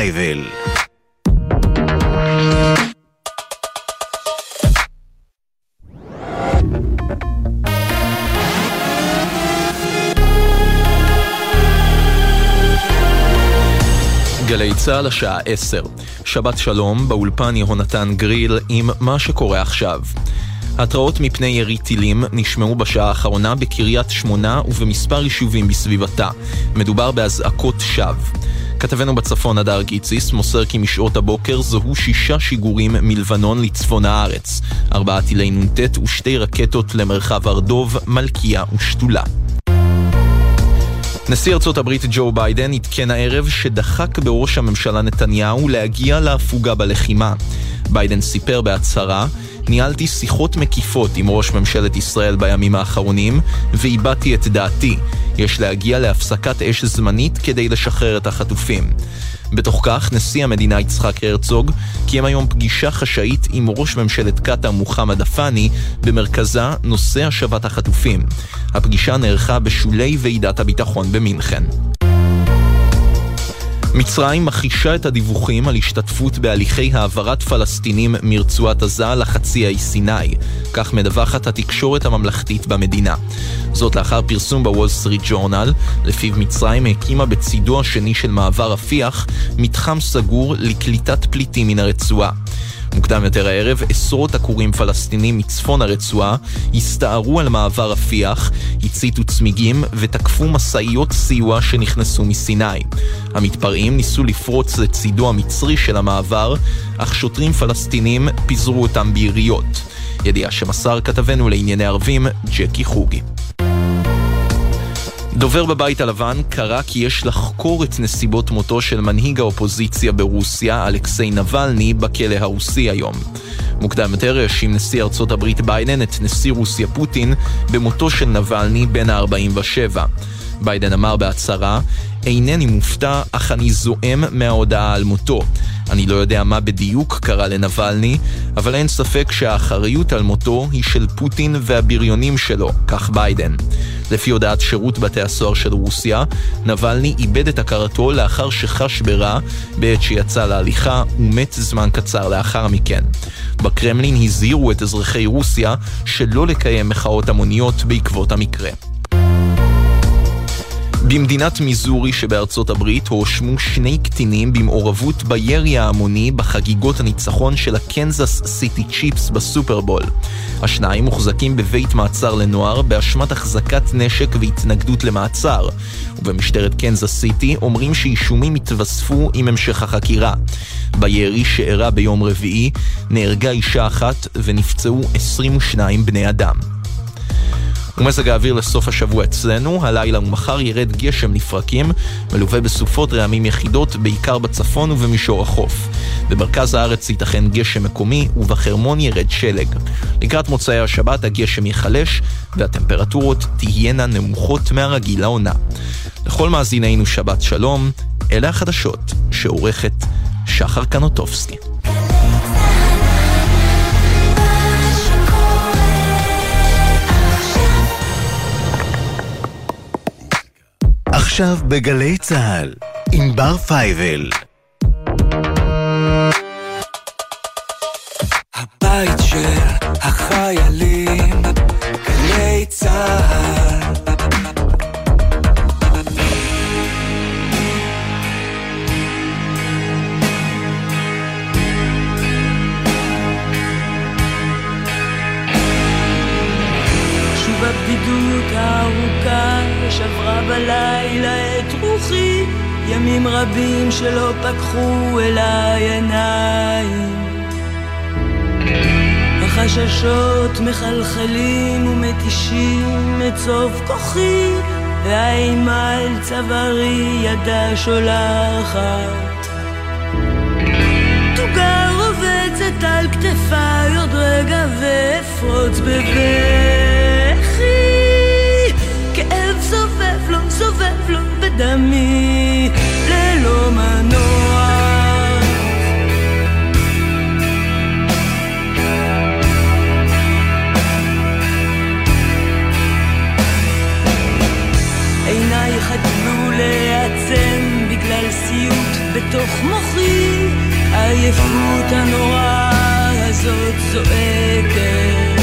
פייבל. גלי צה"ל השעה 10. שבת שלום, באולפן יהונתן גריל עם מה שקורה עכשיו. התראות מפני ירי טילים נשמעו בשעה האחרונה בקריית שמונה ובמספר יישובים בסביבתה. מדובר באזעקות שווא. כתבנו בצפון הדר גיציס מוסר כי משעות הבוקר זוהו שישה שיגורים מלבנון לצפון הארץ. ארבעה טילי נ"ט ושתי רקטות למרחב הר דוב, מלכיה ושתולה. נשיא ארצות הברית ג'ו ביידן עדכן הערב שדחק בראש הממשלה נתניהו להגיע להפוגה בלחימה. ביידן סיפר בהצהרה, ניהלתי שיחות מקיפות עם ראש ממשלת ישראל בימים האחרונים, ואיבדתי את דעתי. יש להגיע להפסקת אש זמנית כדי לשחרר את החטופים. בתוך כך, נשיא המדינה יצחק הרצוג קיים היום פגישה חשאית עם ראש ממשלת קטאר מוחמד אפאני, במרכזה נושא השבת החטופים. הפגישה נערכה בשולי ועידת הביטחון במינכן. מצרים מכחישה את הדיווחים על השתתפות בהליכי העברת פלסטינים מרצועת עזה לחצי האי סיני. כך מדווחת התקשורת הממלכתית במדינה. זאת לאחר פרסום בוול סטריט ג'ורנל, לפיו מצרים הקימה בצידו השני של מעבר רפיח מתחם סגור לקליטת פליטים מן הרצועה. מוקדם יותר הערב, עשרות עקורים פלסטינים מצפון הרצועה הסתערו על מעבר רפיח, הציתו צמיגים ותקפו משאיות סיוע שנכנסו מסיני. המתפרעים ניסו לפרוץ לצידו המצרי של המעבר, אך שוטרים פלסטינים פיזרו אותם ביריות. ידיעה שמסר כתבנו לענייני ערבים, ג'קי חוגי. דובר בבית הלבן קרא כי יש לחקור את נסיבות מותו של מנהיג האופוזיציה ברוסיה, אלכסיי נבלני, בכלא הרוסי היום. מוקדם יותר האשים נשיא ארצות הברית ביידן את נשיא רוסיה פוטין במותו של נבלני בן ה-47. ביידן אמר בהצהרה, אינני מופתע, אך אני זועם מההודעה על מותו. אני לא יודע מה בדיוק קרה לנבלני, אבל אין ספק שהאחריות על מותו היא של פוטין והבריונים שלו, כך ביידן. לפי הודעת שירות בתי הסוהר של רוסיה, נבלני איבד את הכרתו לאחר שחש ברע בעת שיצא להליכה ומת זמן קצר לאחר מכן. בקרמלין הזהירו את אזרחי רוסיה שלא לקיים מחאות המוניות בעקבות המקרה. במדינת מיזורי שבארצות הברית הואשמו שני קטינים במעורבות בירי ההמוני בחגיגות הניצחון של הקנזס סיטי צ'יפס בסופרבול. השניים מוחזקים בבית מעצר לנוער באשמת החזקת נשק והתנגדות למעצר, ובמשטרת קנזס סיטי אומרים שאישומים התווספו עם המשך החקירה. בירי שאירע ביום רביעי נהרגה אישה אחת ונפצעו 22 בני אדם. ומזג האוויר לסוף השבוע אצלנו, הלילה ומחר ירד גשם לפרקים, מלווה בסופות רעמים יחידות, בעיקר בצפון ובמישור החוף. במרכז הארץ ייתכן גשם מקומי, ובחרמון ירד שלג. לקראת מוצאי השבת הגשם ייחלש, והטמפרטורות תהיינה נמוכות מהרגיל לעונה. לכל מאזינינו שבת שלום, אלה החדשות שעורכת שחר קנוטובסקי. עכשיו בגלי צה"ל, עם בר פייבל. הבית של החיילים, מחלחלים ומתישים את סוף כוחי והאימה אל צווארי ידה שולחת תוגה רובצת על כתפיי עוד רגע ואפרוץ בבית כאב סובב לו, סובב לו בדמי, ללא מנוע. בתוך מוחי כוחי, העייפות הנוראה הזאת זועקת.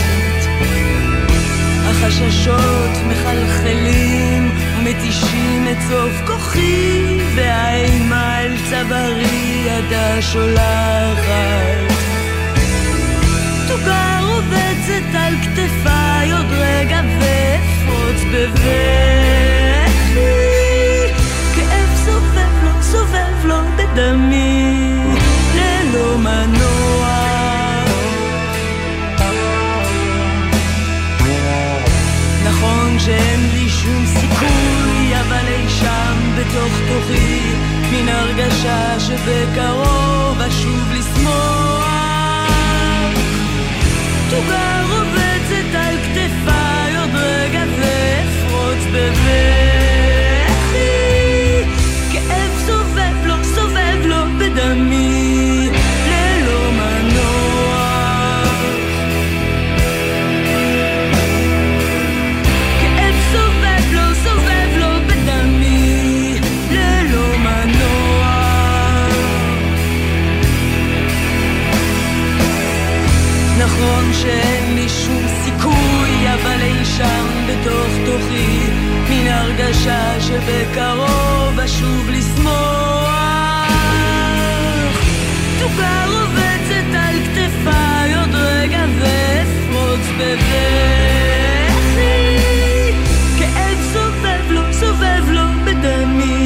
החששות מחלחלים ומתישים את סוף כוחי, והאימה אל צווארי ידה שולחת. תוגה רובצת על כתפיי עוד רגע ואפרוץ בבכי. כאב סובב לו, סובב לו בדמי, ללא מנוע. נכון שאין לי שום סיכוי, אבל אי שם בתוך תוכי, מין הרגשה שבקרוב אשוב לשמוח. תוגה רובצת על כתפיי עוד רגע ואפרוץ בבכי. הרגשה שבקרוב אשוב לשמוח. תוגה רובצת על כתפיי עוד רגע ואפרוץ בבכי. כאב סובב לו, סובב לו בדמי,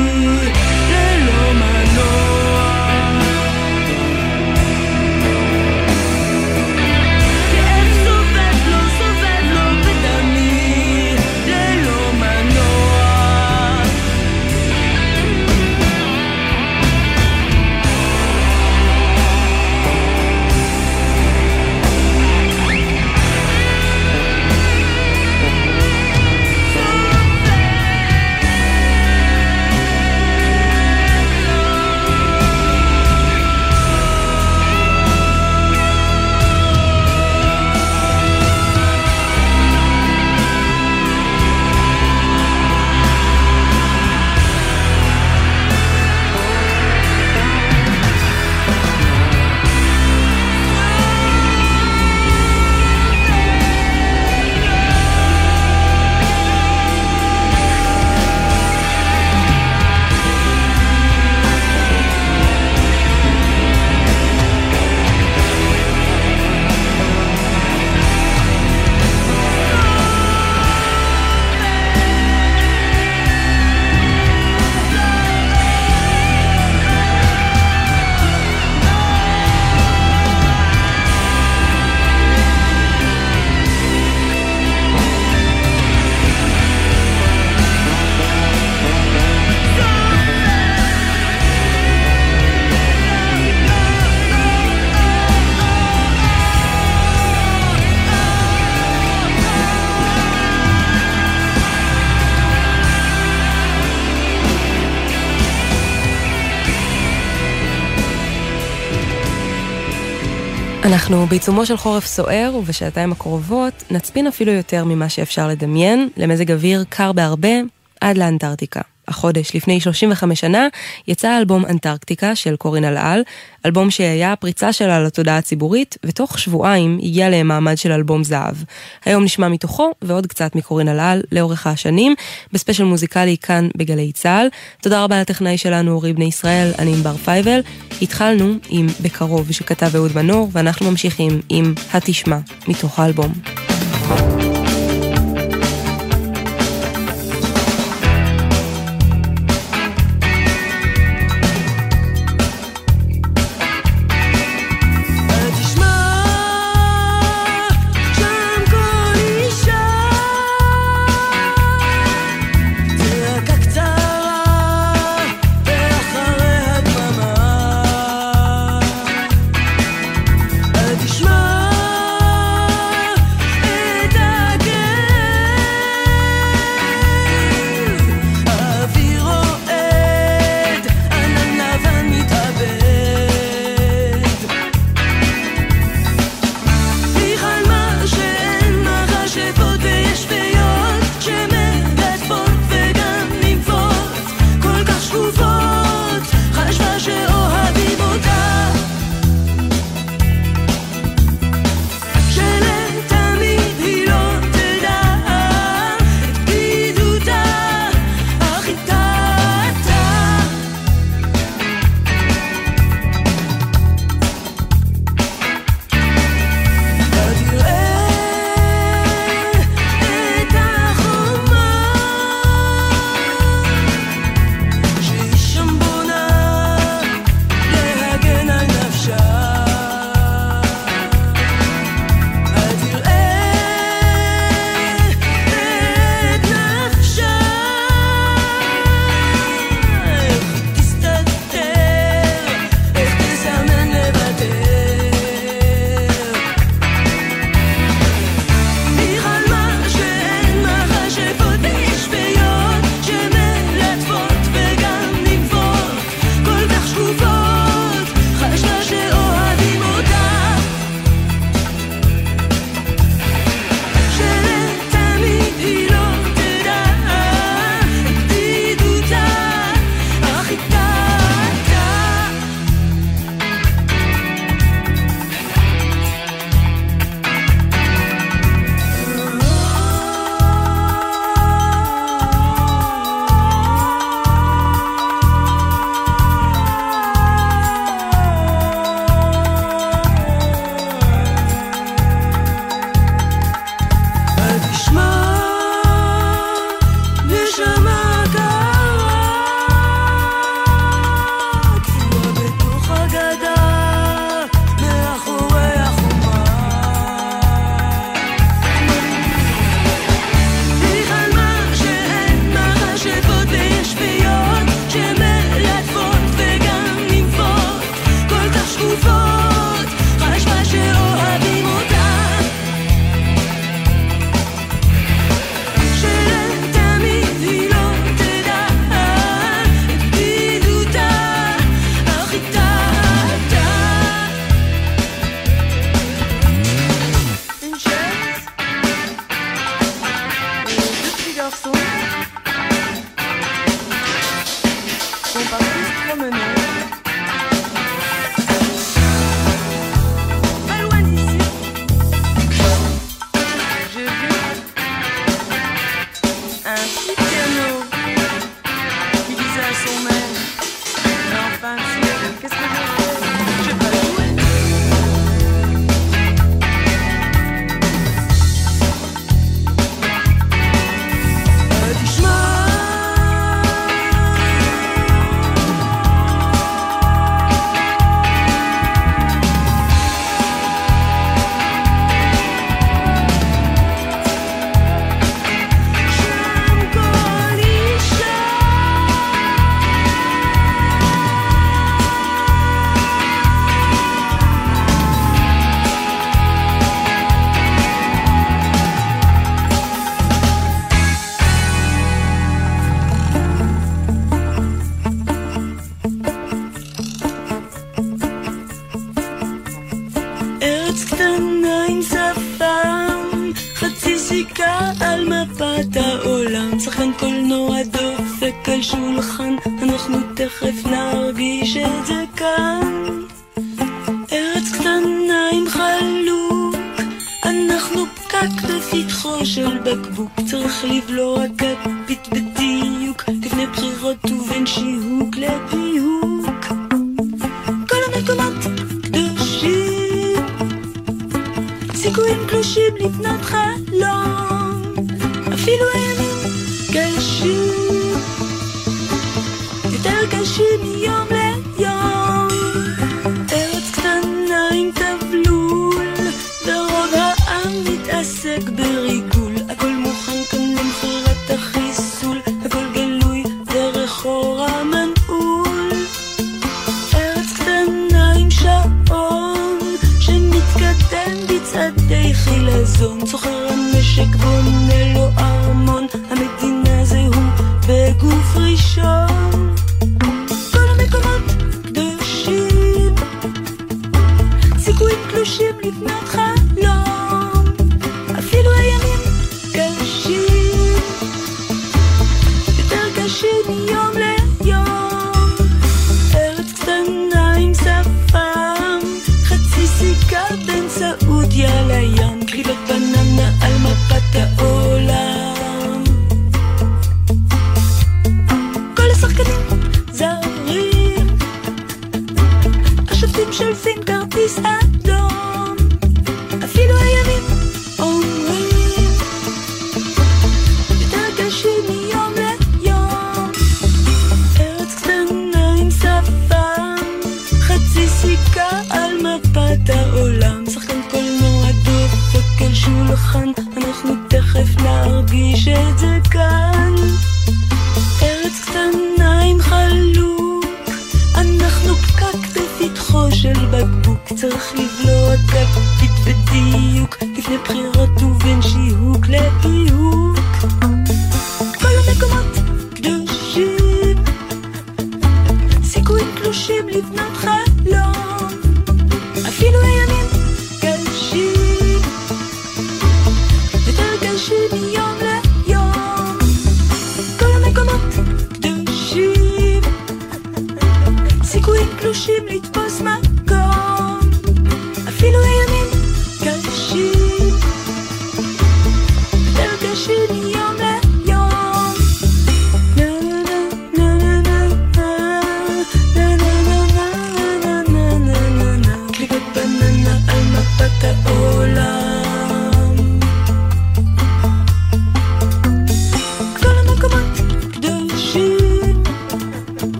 אנחנו בעיצומו של חורף סוער, ובשעתיים הקרובות נצפין אפילו יותר ממה שאפשר לדמיין, למזג אוויר קר בהרבה, עד לאנטארקטיקה. החודש, לפני 35 שנה, יצא אלבום אנטארקטיקה של קורין אלאל, אלבום שהיה הפריצה שלה לתודעה הציבורית, ותוך שבועיים הגיע למעמד של אלבום זהב. היום נשמע מתוכו ועוד קצת מקורין אלאל לאורך השנים, בספיישל מוזיקלי כאן בגלי צה"ל. תודה רבה לטכנאי שלנו אורי בני ישראל, אני ענבר פייבל. התחלנו עם בקרוב שכתב אהוד מנור, ואנחנו ממשיכים עם התשמע מתוך האלבום. תשמע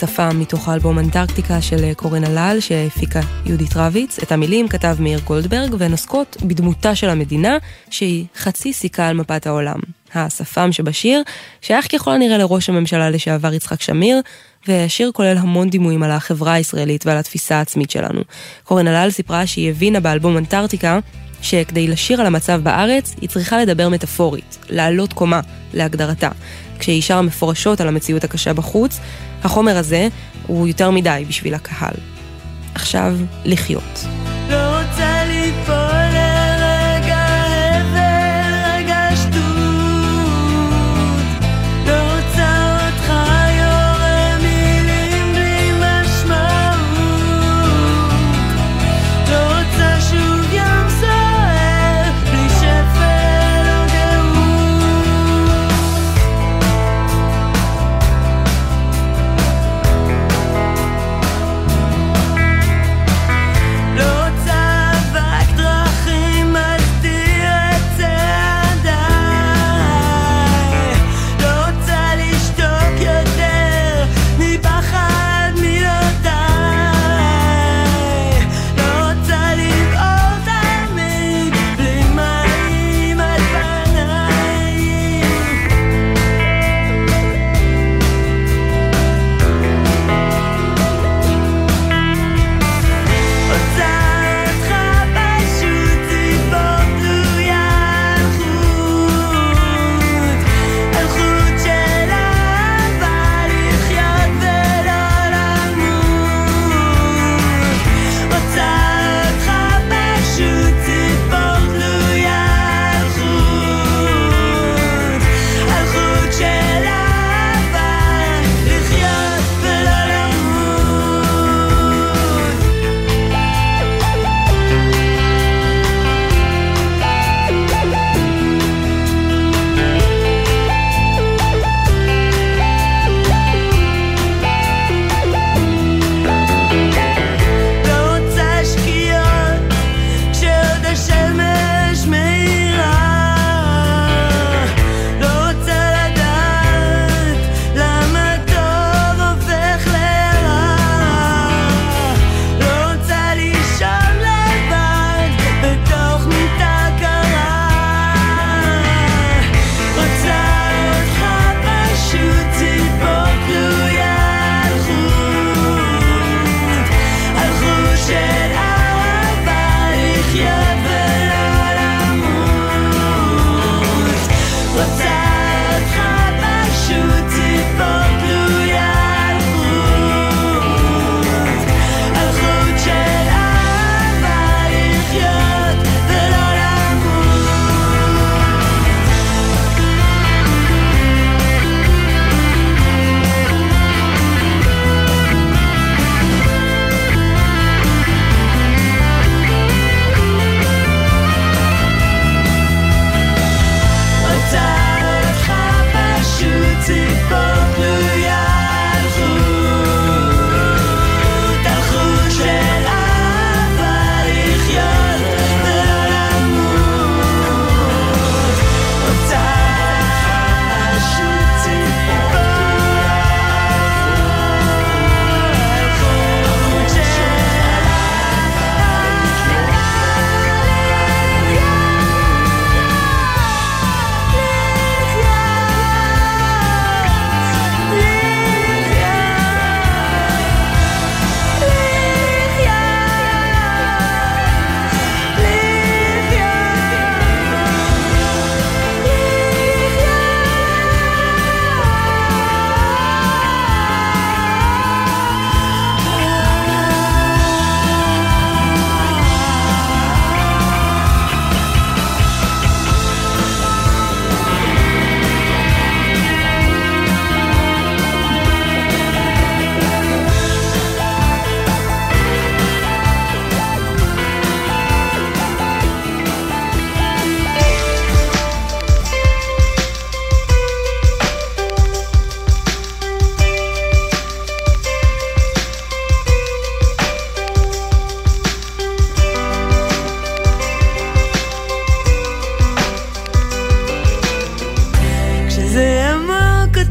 שפה מתוך האלבום אנטרקטיקה של אה, קורן הלל שהפיקה יהודית רביץ. את המילים כתב מאיר גולדברג והן עוסקות בדמותה של המדינה שהיא חצי סיכה על מפת העולם. השפם שבשיר שייך ככל הנראה לראש הממשלה לשעבר יצחק שמיר והשיר כולל המון דימויים על החברה הישראלית ועל התפיסה העצמית שלנו. קורן הלל סיפרה שהיא הבינה באלבום אנטרקטיקה שכדי לשיר על המצב בארץ, היא צריכה לדבר מטאפורית, לעלות קומה, להגדרתה. כשהיא שרה מפורשות על המציאות הקשה בחוץ, החומר הזה הוא יותר מדי בשביל הקהל. עכשיו, לחיות.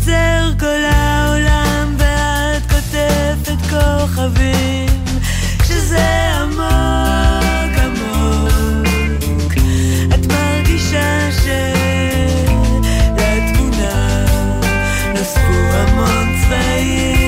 עוצר כל העולם ואת כותבת כוכבים. כשזה עמוק עמוק את מרגישה שלתמונה נוספו המון צבעים.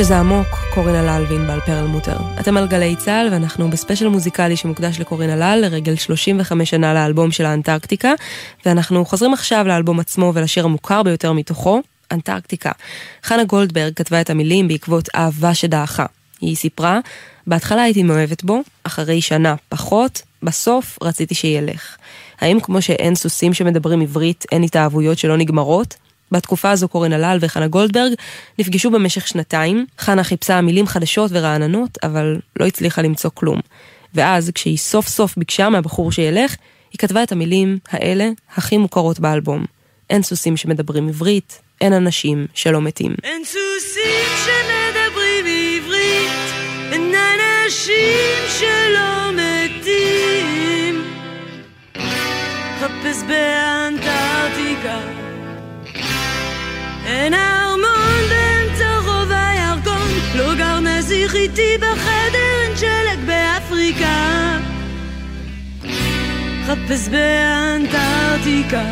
כשזה עמוק, קורין אלאל וענבל פרלמוטר. אתם על גלי צה"ל ואנחנו בספיישל מוזיקלי שמוקדש לקורין אלאל לרגל 35 שנה לאלבום של האנטרקטיקה, ואנחנו חוזרים עכשיו לאלבום עצמו ולשיר המוכר ביותר מתוכו, אנטרקטיקה. חנה גולדברג כתבה את המילים בעקבות אהבה שדעכה. היא סיפרה, בהתחלה הייתי מאוהבת בו, אחרי שנה פחות, בסוף רציתי שילך. האם כמו שאין סוסים שמדברים עברית, אין התאהבויות שלא נגמרות? בתקופה הזו קורין הלל וחנה גולדברג נפגשו במשך שנתיים. חנה חיפשה מילים חדשות ורעננות, אבל לא הצליחה למצוא כלום. ואז, כשהיא סוף סוף ביקשה מהבחור שילך, היא כתבה את המילים האלה הכי מוכרות באלבום. אין סוסים שמדברים עברית, אין אנשים שלא מתים. אין סוסים שמדברים עברית, אין אנשים שלא מתים. חפש באנטארקטיקה, אין ארמון באמצע רוב הירקון, לא גר נסיך איתי בחדר, אין שלג באפריקה. חפש באנטארקטיקה.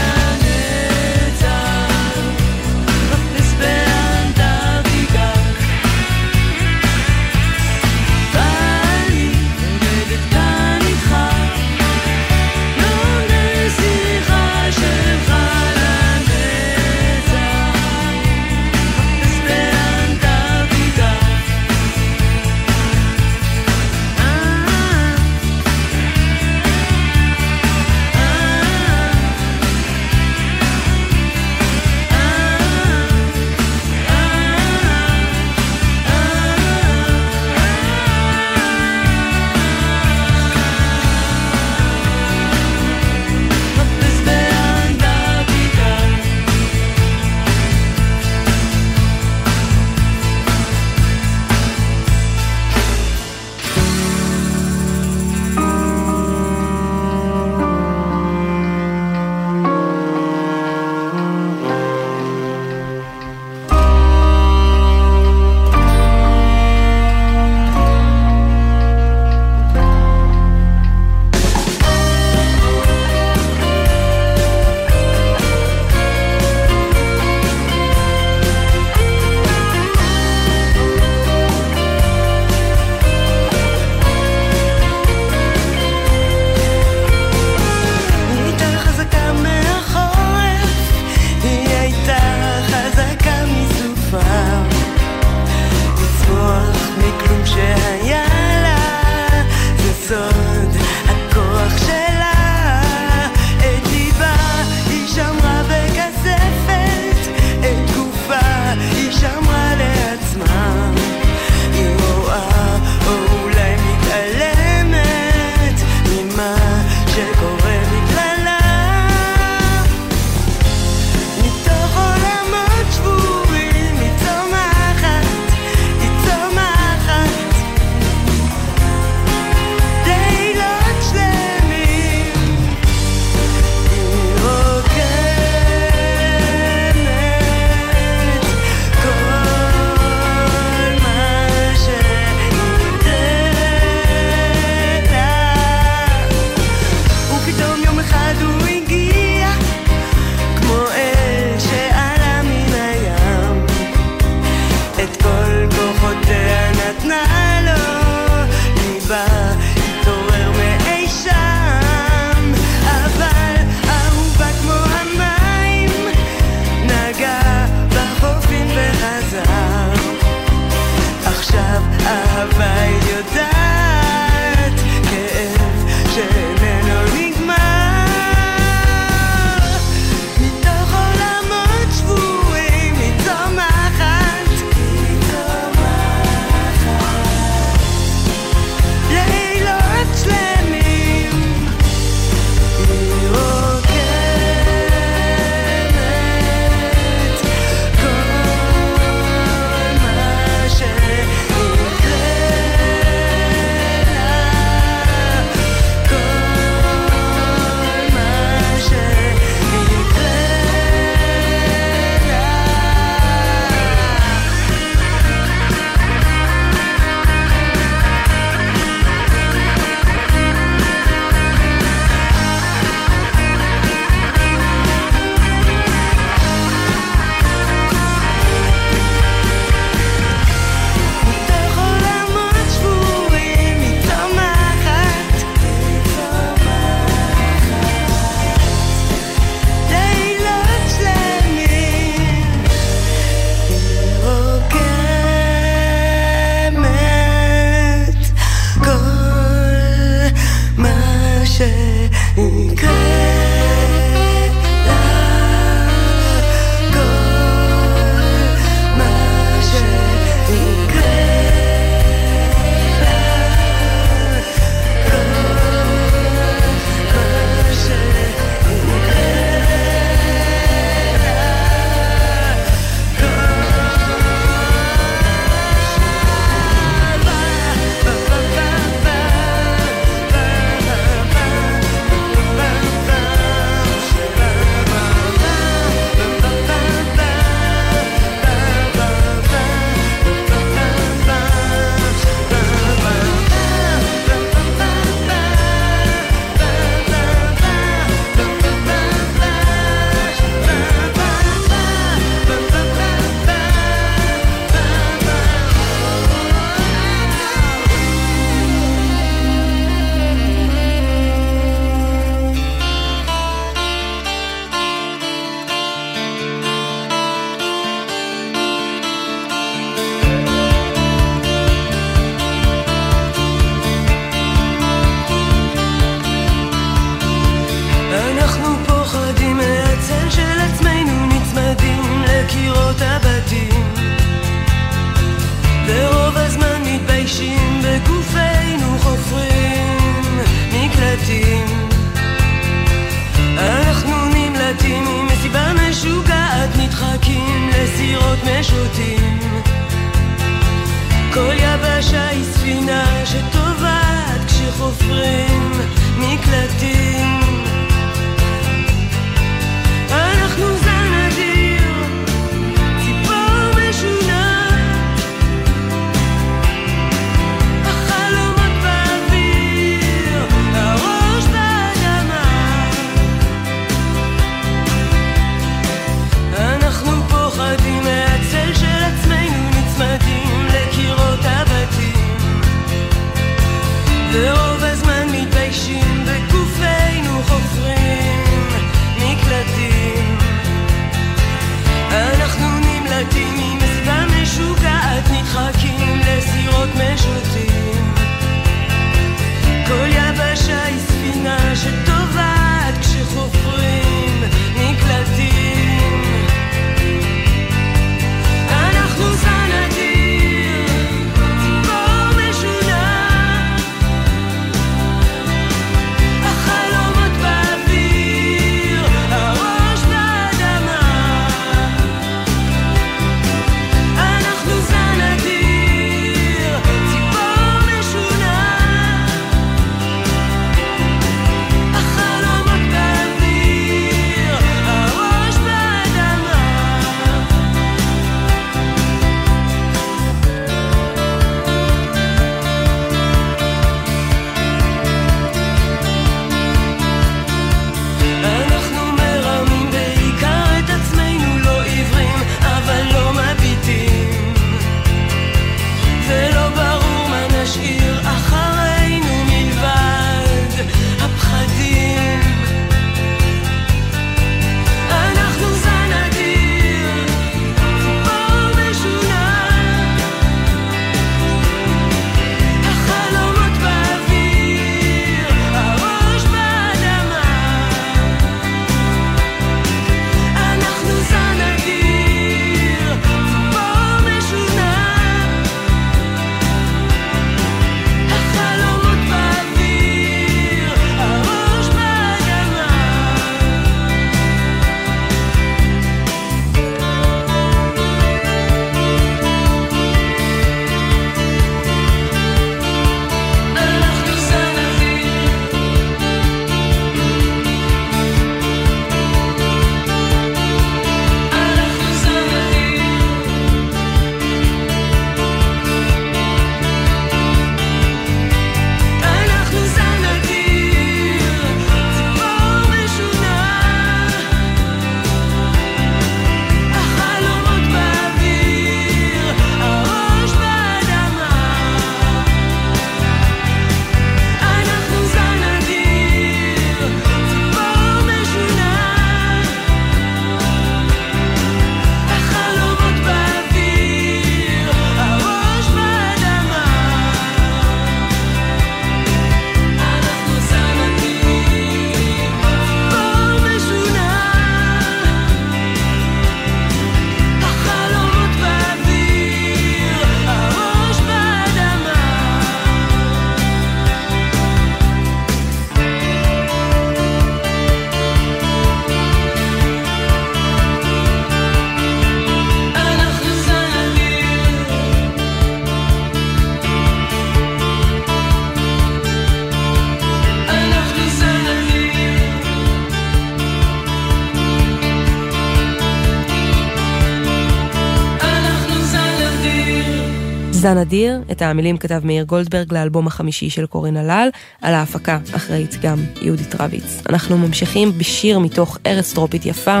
זן אדיר, את המילים כתב מאיר גולדברג לאלבום החמישי של קורין הלל, על ההפקה אחראית גם יהודית רביץ. אנחנו ממשיכים בשיר מתוך ארץ טרופית יפה,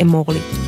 אמור לי.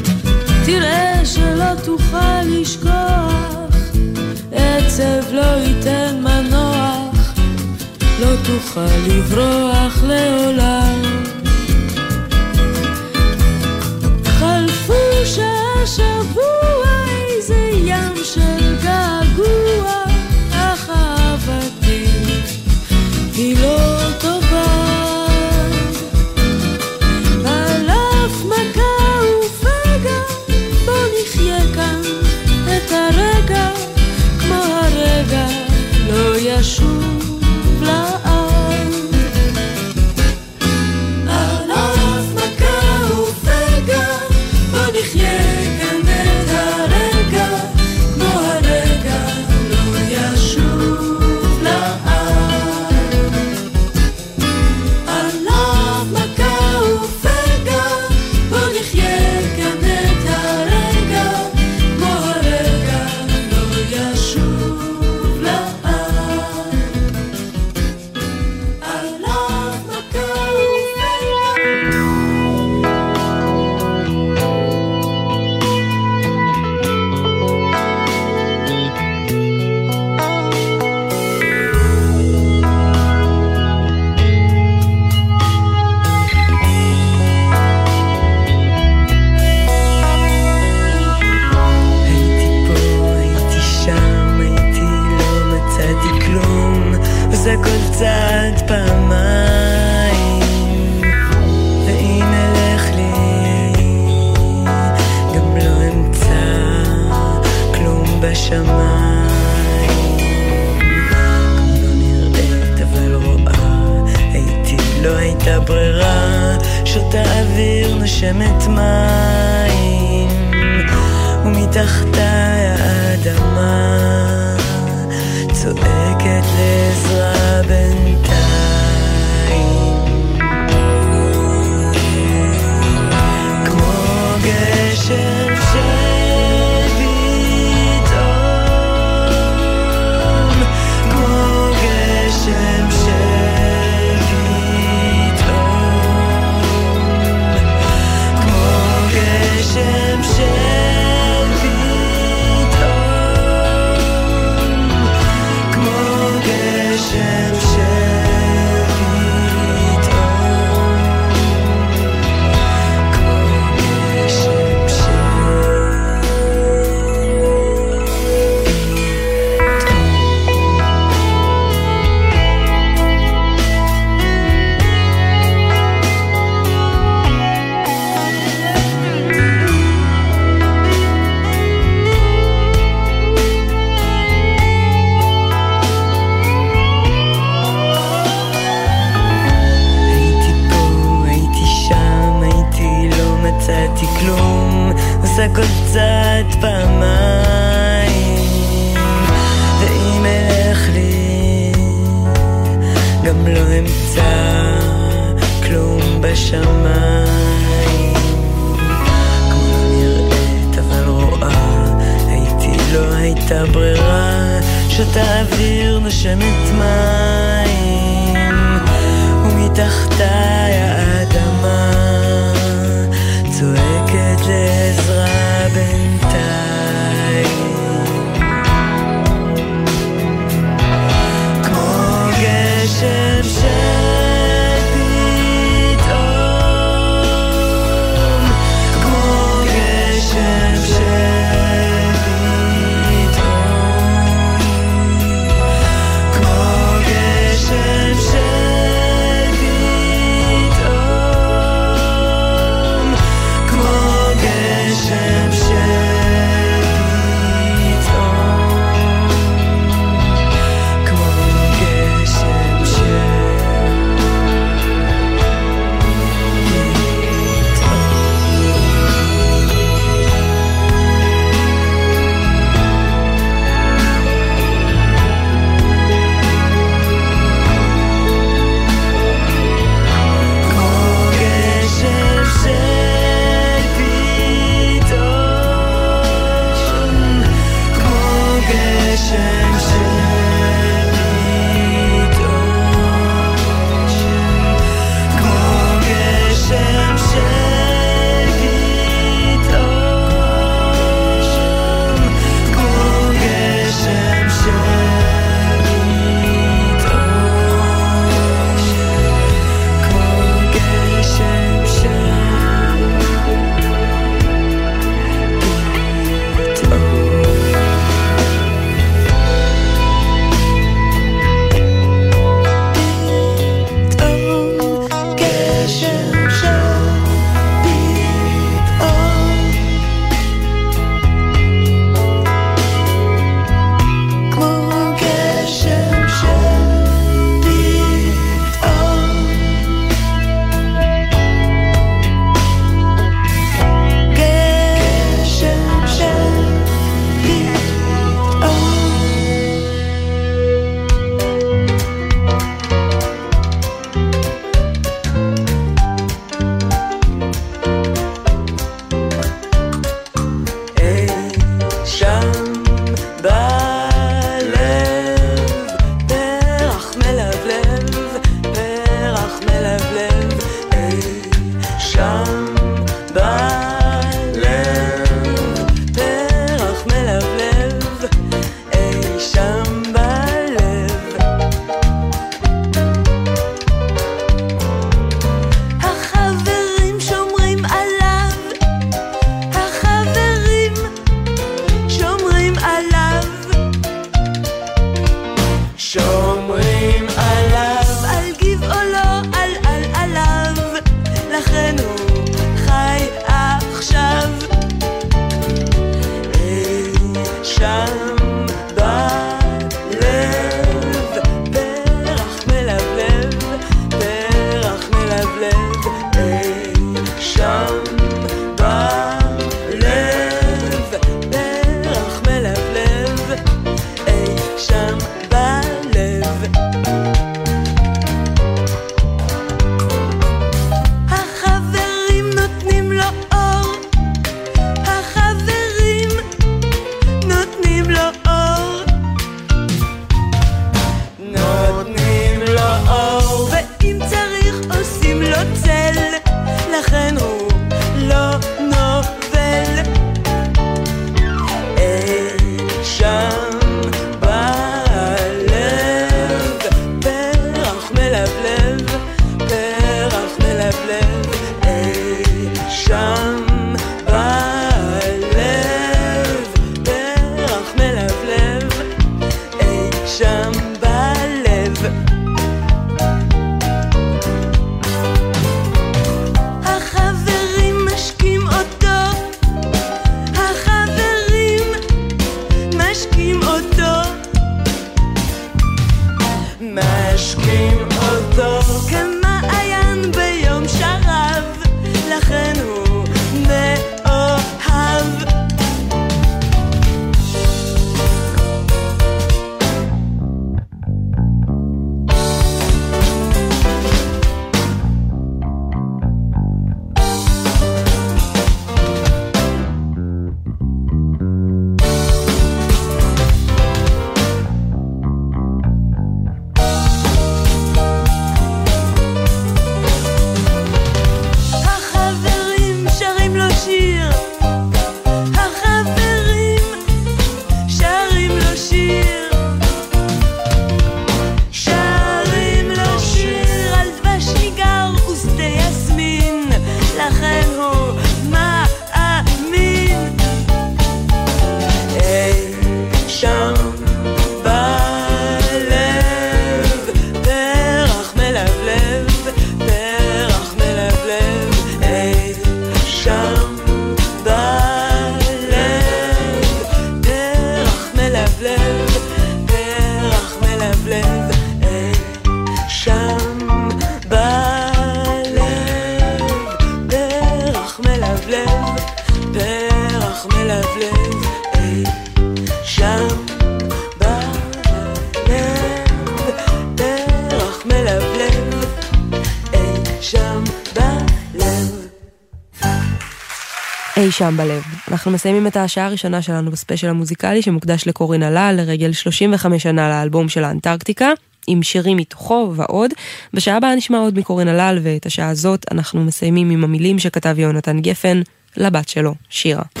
שם בלב. אנחנו מסיימים את השעה הראשונה שלנו בספיישל המוזיקלי שמוקדש לקורין הלל לרגל 35 שנה לאלבום של האנטרקטיקה. עם שירים מתוכו ועוד. בשעה הבאה נשמע עוד מקורין הלל, ואת השעה הזאת אנחנו מסיימים עם המילים שכתב יונתן גפן לבת שלו, שירה.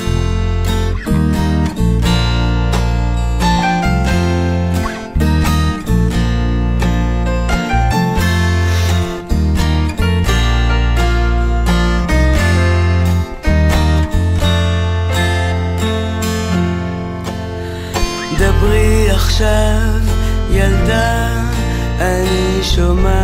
to my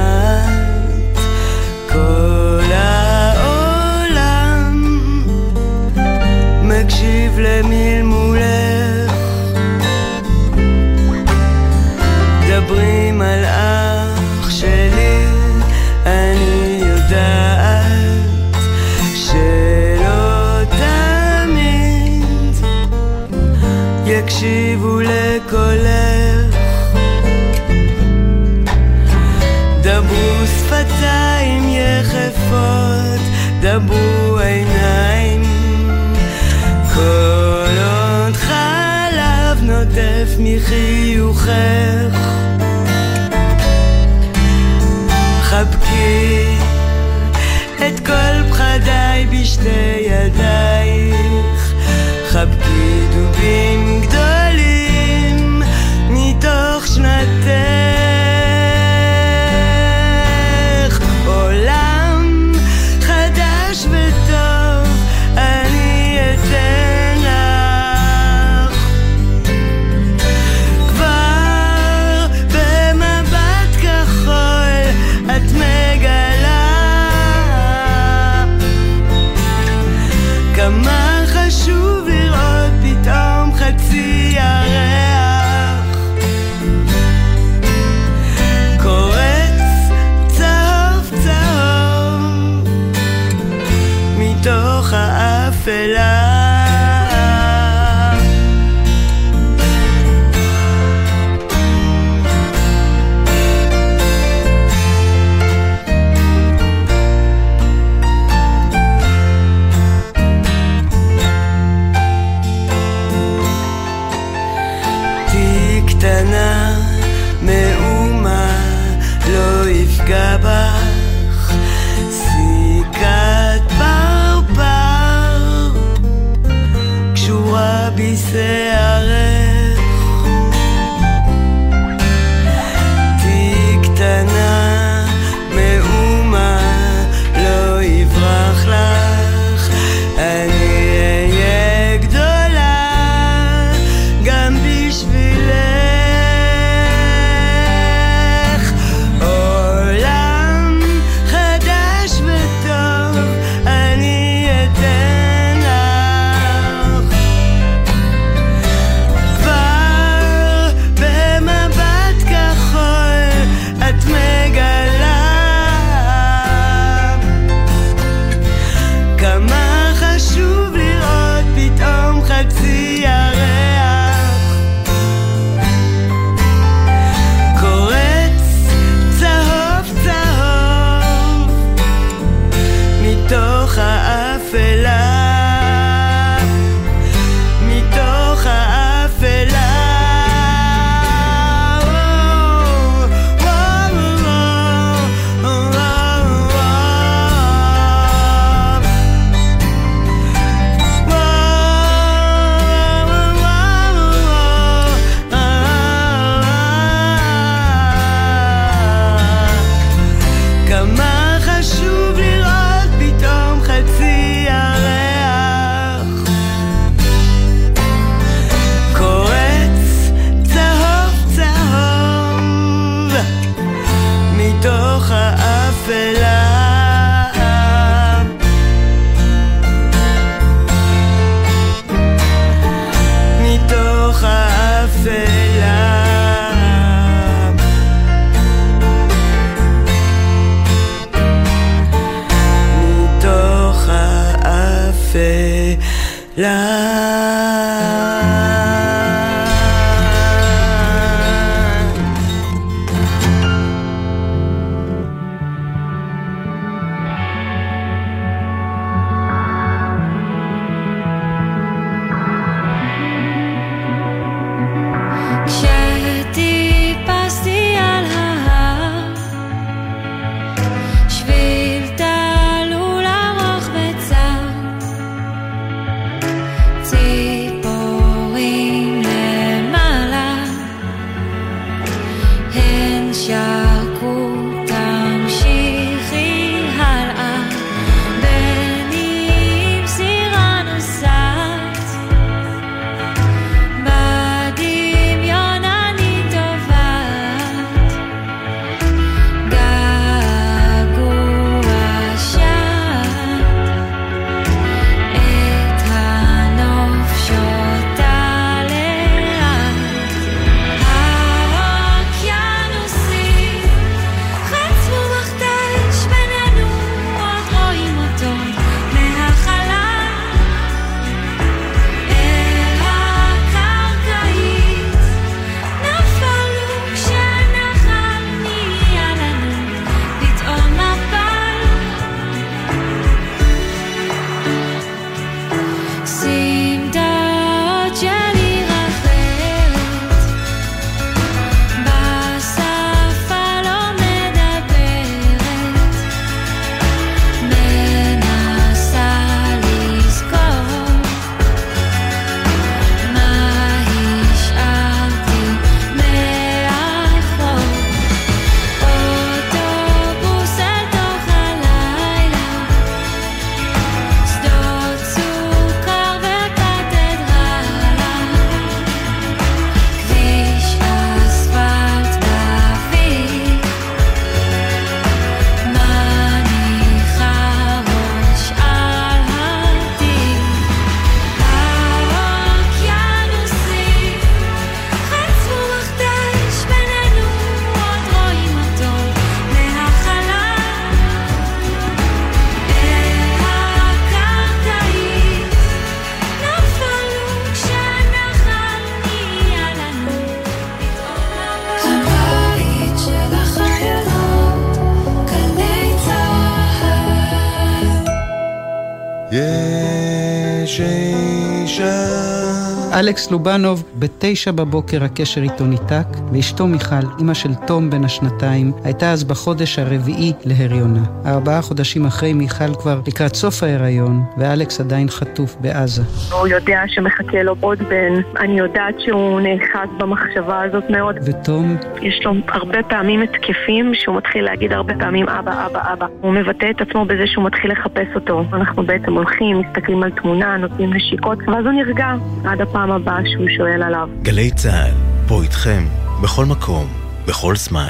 אלכס לובנוב, בתשע בבוקר הקשר איתו ניתק, ואשתו מיכל, אמא של תום בן השנתיים, הייתה אז בחודש הרביעי להריונה. ארבעה חודשים אחרי מיכל כבר לקראת סוף ההיריון, ואלכס עדיין חטוף בעזה. הוא יודע שמחכה לו עוד בן, אני יודעת שהוא נאחז במחשבה הזאת מאוד. ותום, יש לו הרבה פעמים התקפים שהוא מתחיל להגיד הרבה פעמים אבא, אבא, אבא. הוא מבטא את עצמו בזה שהוא מתחיל לחפש אותו. אנחנו בעצם הולכים, מסתכלים על תמונה, נותנים נשיקות, ואז הוא נרגע עד הפעם הבאה שהוא שואל עליו. גלי צה"ל, פה איתכם, בכל מקום, בכל זמן.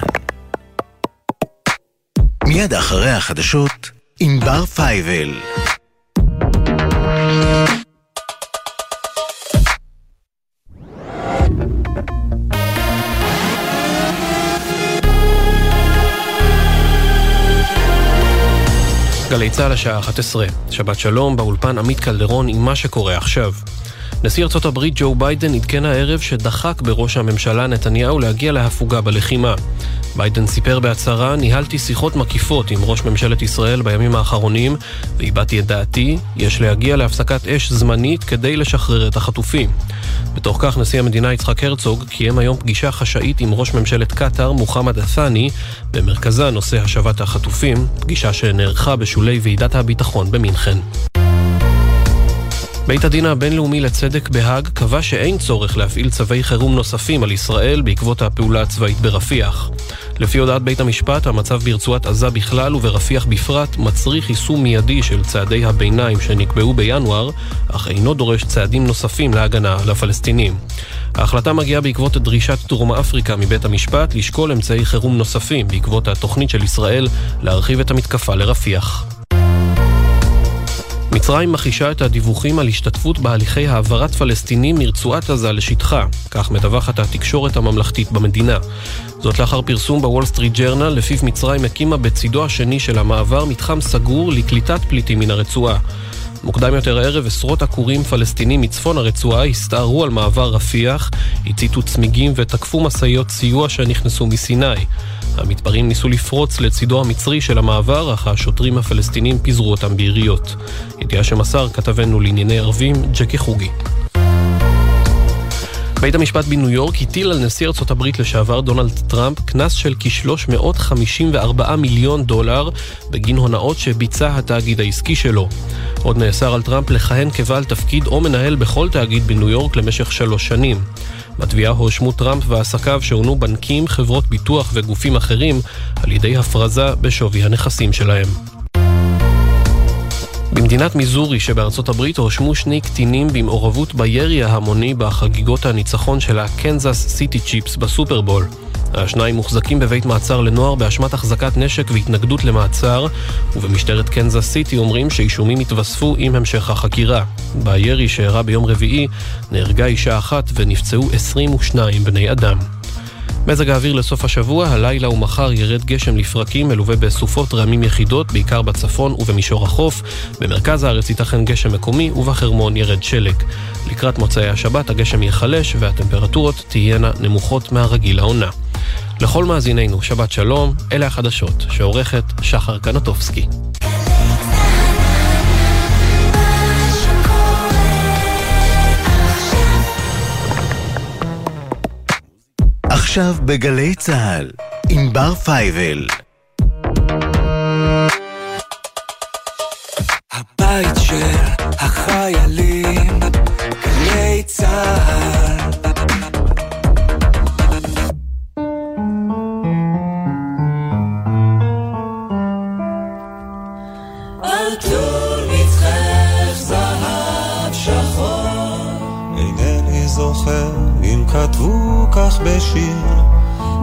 מיד אחרי החדשות, ענבר פייבל. גלי צה"ל השעה 11, שבת שלום, באולפן עמית קלדרון עם מה שקורה עכשיו. נשיא ארצות הברית ג'ו ביידן עדכן הערב שדחק בראש הממשלה נתניהו להגיע להפוגה בלחימה. ביידן סיפר בהצהרה, ניהלתי שיחות מקיפות עם ראש ממשלת ישראל בימים האחרונים והבעתי את דעתי, יש להגיע להפסקת אש זמנית כדי לשחרר את החטופים. בתוך כך נשיא המדינה יצחק הרצוג קיים היום פגישה חשאית עם ראש ממשלת קטאר מוחמד א-ת'אני, במרכזה נושא השבת החטופים, פגישה שנערכה בשולי ועידת הביטחון במינכן. בית הדין הבינלאומי לצדק בהאג קבע שאין צורך להפעיל צווי חירום נוספים על ישראל בעקבות הפעולה הצבאית ברפיח. לפי הודעת בית המשפט, המצב ברצועת עזה בכלל וברפיח בפרט מצריך יישום מיידי של צעדי הביניים שנקבעו בינואר, אך אינו דורש צעדים נוספים להגנה על הפלסטינים. ההחלטה מגיעה בעקבות דרישת דרום אפריקה מבית המשפט לשקול אמצעי חירום נוספים בעקבות התוכנית של ישראל להרחיב את המתקפה לרפיח. מצרים מכחישה את הדיווחים על השתתפות בהליכי העברת פלסטינים מרצועת עזה לשטחה, כך מדווחת התקשורת הממלכתית במדינה. זאת לאחר פרסום בוול סטריט ג'רנל, לפיו מצרים הקימה בצידו השני של המעבר מתחם סגור לקליטת פליטים מן הרצועה. מוקדם יותר הערב עשרות עקורים פלסטינים מצפון הרצועה הסתערו על מעבר רפיח, הציתו צמיגים ותקפו משאיות סיוע שנכנסו מסיני. המתפרעים ניסו לפרוץ לצידו המצרי של המעבר, אך השוטרים הפלסטינים פיזרו אותם ביריות. ידיעה שמסר כתבנו לענייני ערבים, ג'קי חוגי. בית המשפט בניו יורק הטיל על נשיא ארצות הברית לשעבר דונלד טראמפ קנס של כ-354 מיליון דולר בגין הונאות שביצע התאגיד העסקי שלו. עוד נאסר על טראמפ לכהן כבעל תפקיד או מנהל בכל תאגיד בניו יורק למשך שלוש שנים. בתביעה הואשמו טראמפ ועסקיו שהונו בנקים, חברות ביטוח וגופים אחרים על ידי הפרזה בשווי הנכסים שלהם. במדינת מיזורי שבארצות הברית הואשמו שני קטינים במעורבות בירי ההמוני בחגיגות הניצחון של הקנזס סיטי צ'יפס בסופרבול. השניים מוחזקים בבית מעצר לנוער באשמת החזקת נשק והתנגדות למעצר, ובמשטרת קנזס סיטי אומרים שאישומים יתווספו עם המשך החקירה. בירי שאירע ביום רביעי נהרגה אישה אחת ונפצעו 22 בני אדם. מזג האוויר לסוף השבוע, הלילה ומחר ירד גשם לפרקים מלווה בסופות רעמים יחידות, בעיקר בצפון ובמישור החוף. במרכז הארץ ייתכן גשם מקומי ובחרמון ירד שלג. לקראת מוצאי השבת הגשם ייחלש והטמפרטורות תהיינה נמוכות מהרגיל לעונה. לכל מאזינינו, שבת שלום, אלה החדשות, שעורכת שחר קנטובסקי. עכשיו בגלי צה"ל, ענבר פייבל. הבית של החיילים, גלי צה"ל. שחור, אינני זוכר אם כתבו כך בשיר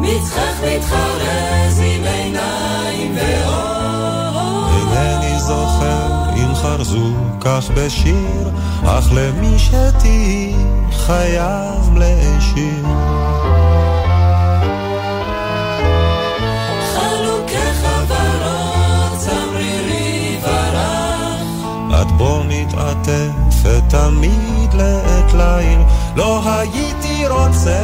מצחך מתחרז עם עיניים ואור. אינני זוכר אם חרזו כך בשיר אך למי שתהי חייב להשאיר. את בו מתעטפת תמיד לעת ליל לא הייתי רוצה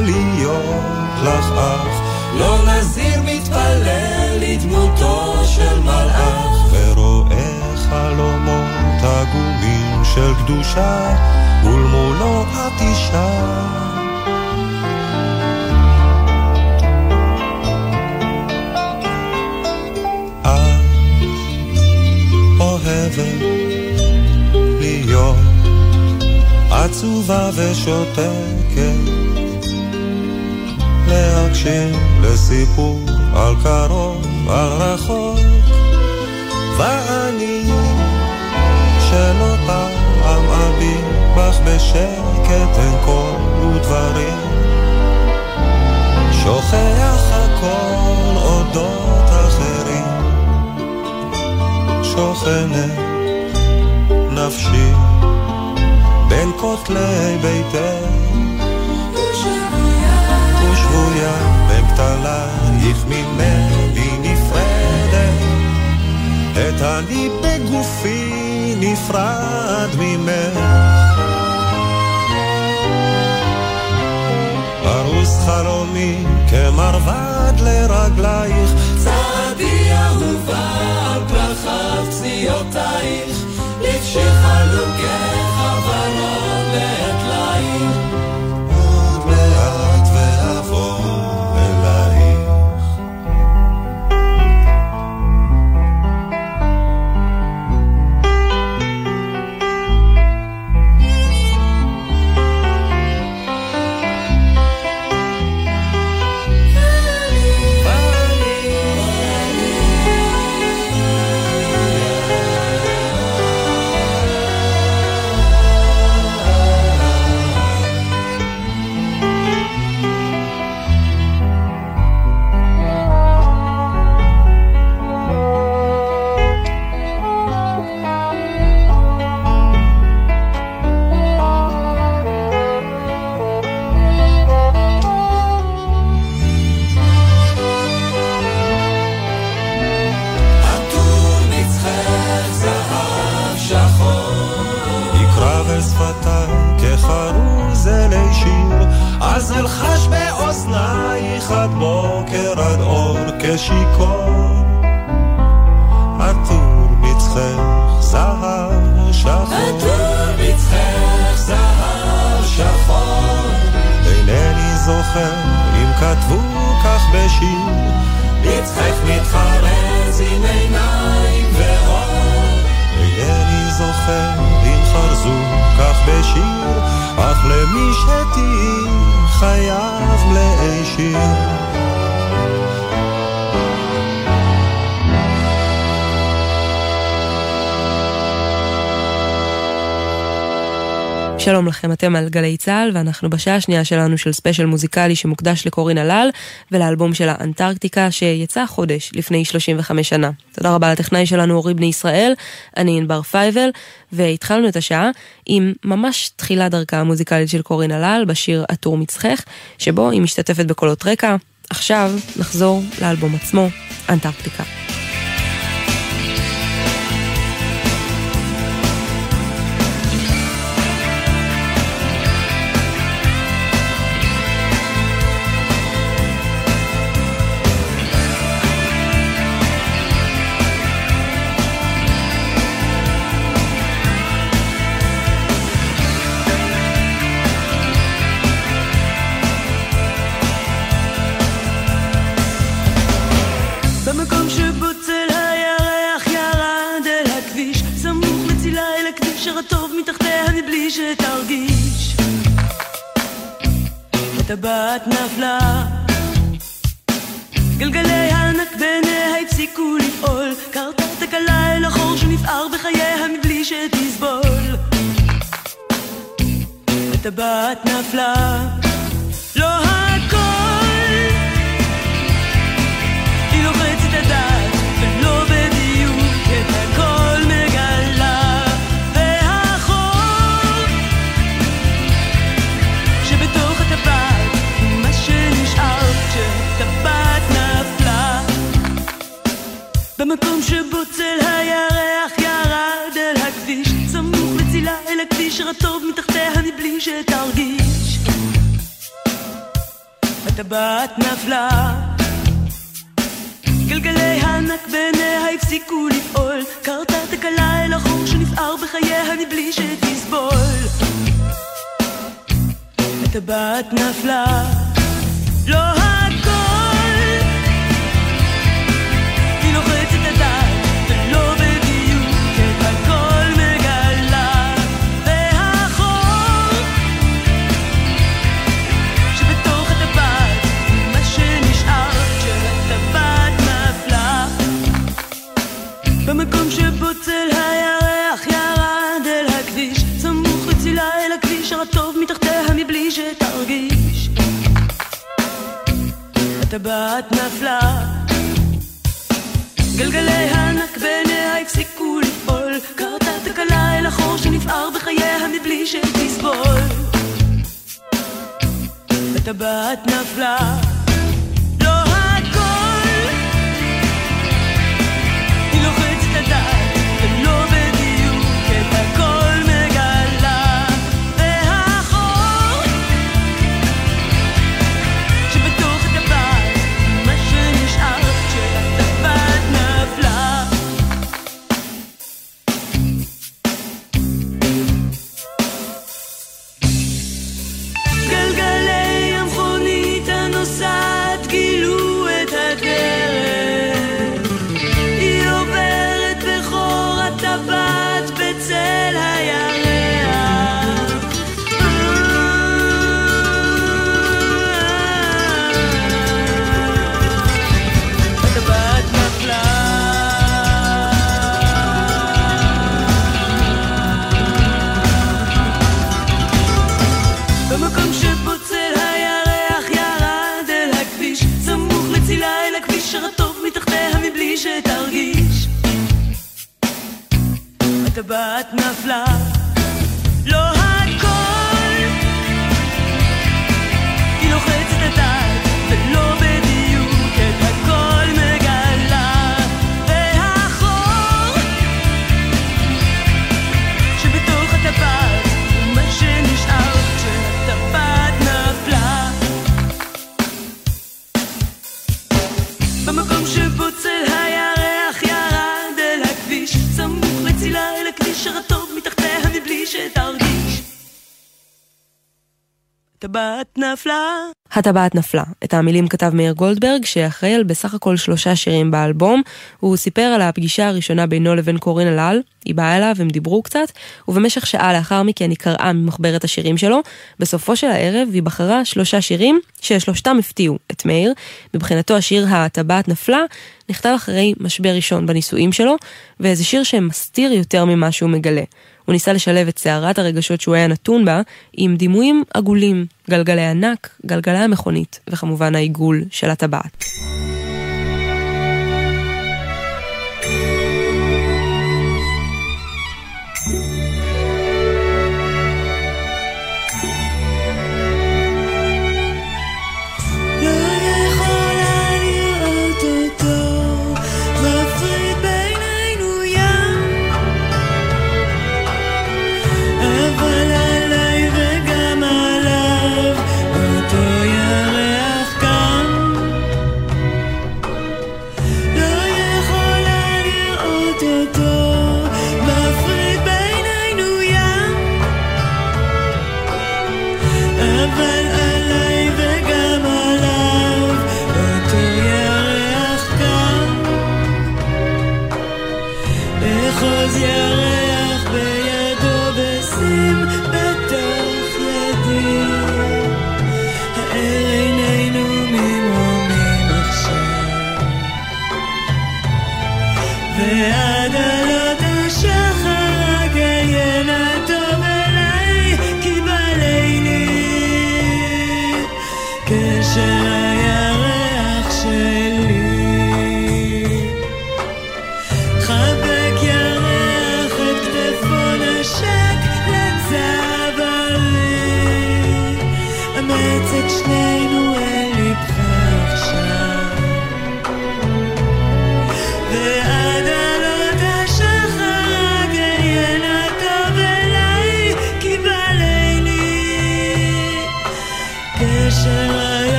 להיות לך אח לא נזיר מתפלל לדמותו של מלאך. ורואה חלומות קדושה, ולמולו את אישה. להיות עצובה ושותקת, להקשיב לסיפור על קרוב, על רחוק, ואני שלא פעם אביט בך בשקט אין קול ודברים, שוכח הכל אודות אחרים, שוכנת נפשי בין כותלי ביתך בין כתלייך ממני נפרדת. את אני בגופי נפרד ממך. פרוס חלומי כמרבד לרגלייך. צעדי אהובה על פרחת פציעותייך, לבשי חלוקך ורוד לעת עוד עד בוקר עד אור כשיכור. עטור מצחך זהב שחור, עטור מצחך זהב שחור. אינני זוכר אם כתבו כך בשיר, מצחך מתחרז עם עיניים ואור. אינני זוכר אם חרזו כך בשיר, אך למי שתהי חייב מלאי שיר. שלום לכם, אתם על גלי צה"ל, ואנחנו בשעה השנייה שלנו של ספיישל מוזיקלי שמוקדש לקורין הלל ולאלבום שלה אנטארקטיקה שיצא חודש לפני 35 שנה. תודה רבה לטכנאי שלנו אורי בני ישראל, אני ענבר פייבל, והתחלנו את השעה עם ממש תחילת דרכה המוזיקלית של קורין הלל בשיר עטור מצחך, שבו היא משתתפת בקולות רקע. עכשיו נחזור לאלבום עצמו, אנטארקטיקה. הטבעת נפלה, גלגלי הענק בעיניה הפסיקו לפעול, קרתה תקלה אל החור שנפער בחייה מבלי שתסבול. הטבעת נפלה, במקום שבו צל הירח ירד אל הכביש סמוך לצילה אל הכביש רטוב מתחתיה מבלי שתרגיש. הטבעת נפלה גלגלי הענק בעיניה הפסיקו לפעול. קרתה תקלה אל החור שנפער בחייה מבלי שתסבול. הטבעת נפלה לא במקום שבו צל הירח ירד אל הכביש, סמוך לצילה אל הכביש הרטוב מתחתיה מבלי שתרגיש. הטבעת נפלה, גלגלי הענק בעיניה הפסיקו לפעול, קרתה תקלה אל החור שנפער בחייה מבלי שתסבול. הטבעת נפלה, הטבעת נפלה הטבעת נפלה הטבעת נפלה. את המילים כתב מאיר גולדברג, שאחראי על בסך הכל שלושה שירים באלבום. הוא סיפר על הפגישה הראשונה בינו לבין קורין הלל, היא באה אליו, הם דיברו קצת, ובמשך שעה לאחר מכן היא קראה ממחברת השירים שלו. בסופו של הערב היא בחרה שלושה שירים, ששלושתם הפתיעו את מאיר. מבחינתו השיר הטבעת נפלה נכתב אחרי משבר ראשון בנישואים שלו, וזה שיר שמסתיר יותר ממה שהוא מגלה. הוא ניסה לשלב את סערת הרגשות שהוא היה נתון בה עם דימויים עגולים, גלגלי ענק, גלגלי המכונית, וכמובן העיגול של הטבעת.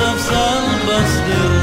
of still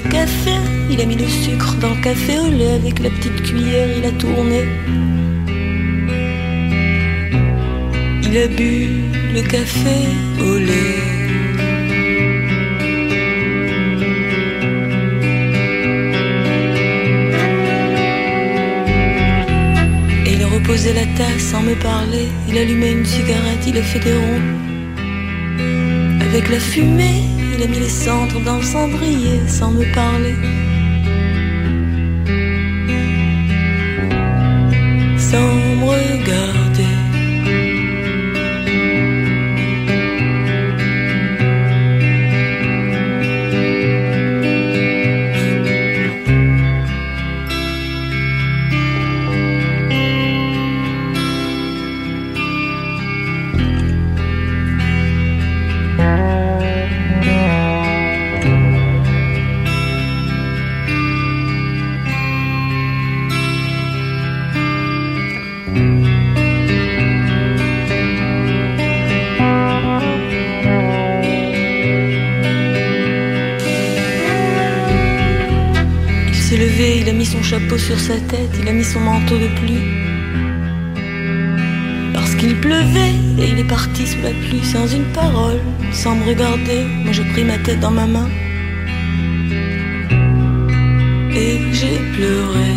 café, il a mis le sucre dans le café au lait avec la petite cuillère, il a tourné. Il a bu le café au lait. Et il a reposé la tasse sans me parler, il allumait une cigarette, il a fait des ronds. Avec la fumée, il a mis les cendres dans le cendrier sans me parler. Sans me regarder. Sur sa tête, il a mis son manteau de pluie. Parce qu'il pleuvait et il est parti sous la pluie sans une parole, sans me regarder. Moi j'ai pris ma tête dans ma main et j'ai pleuré.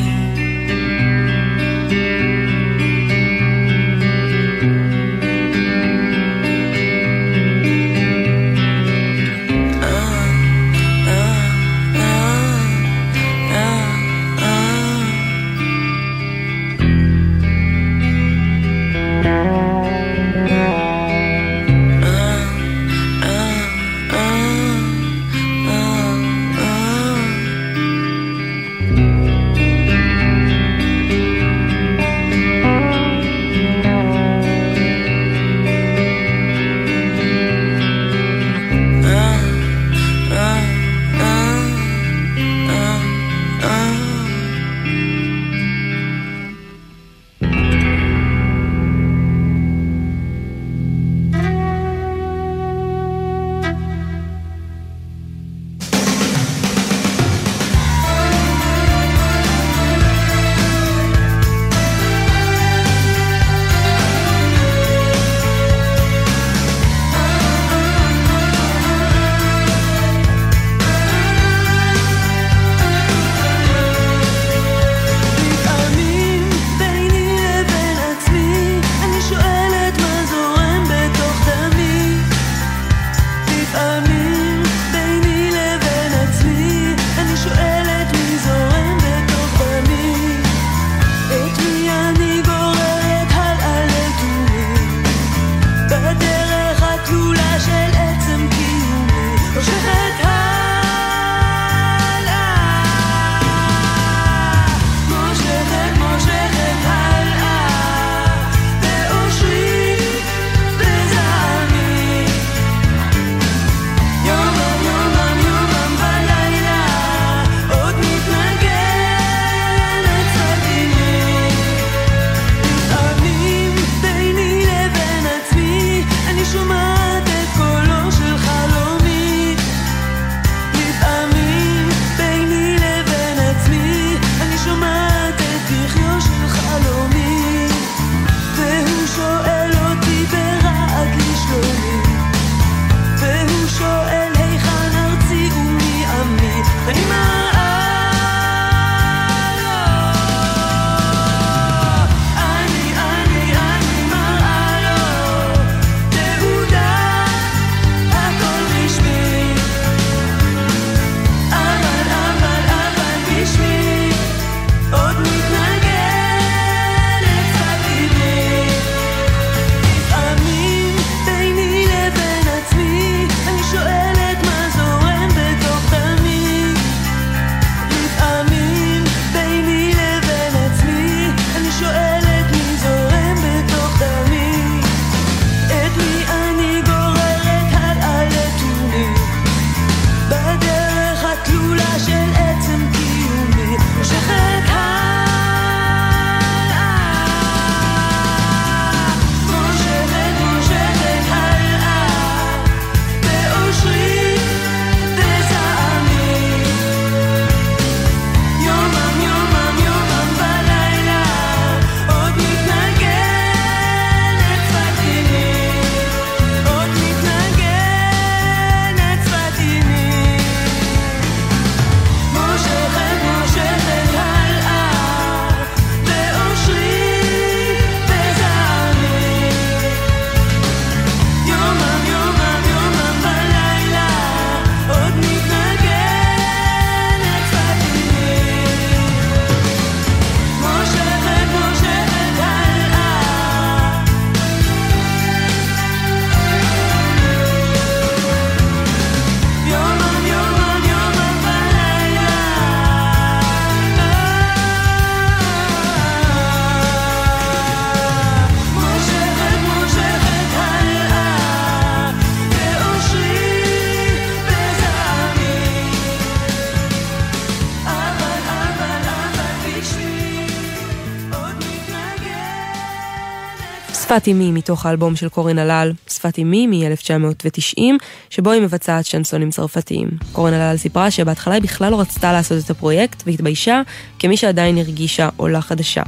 שפת אמי מתוך האלבום של קורין הלל, שפת אמי מ-1990, שבו היא מבצעת שנסונים צרפתיים. קורין הלל סיפרה שבהתחלה היא בכלל לא רצתה לעשות את הפרויקט, והתביישה כמי שעדיין הרגישה עולה חדשה.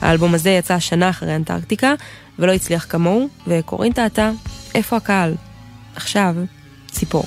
האלבום הזה יצא שנה אחרי אנטארקטיקה, ולא הצליח כמוהו, וקורין טעתה, איפה הקהל? עכשיו. ציפור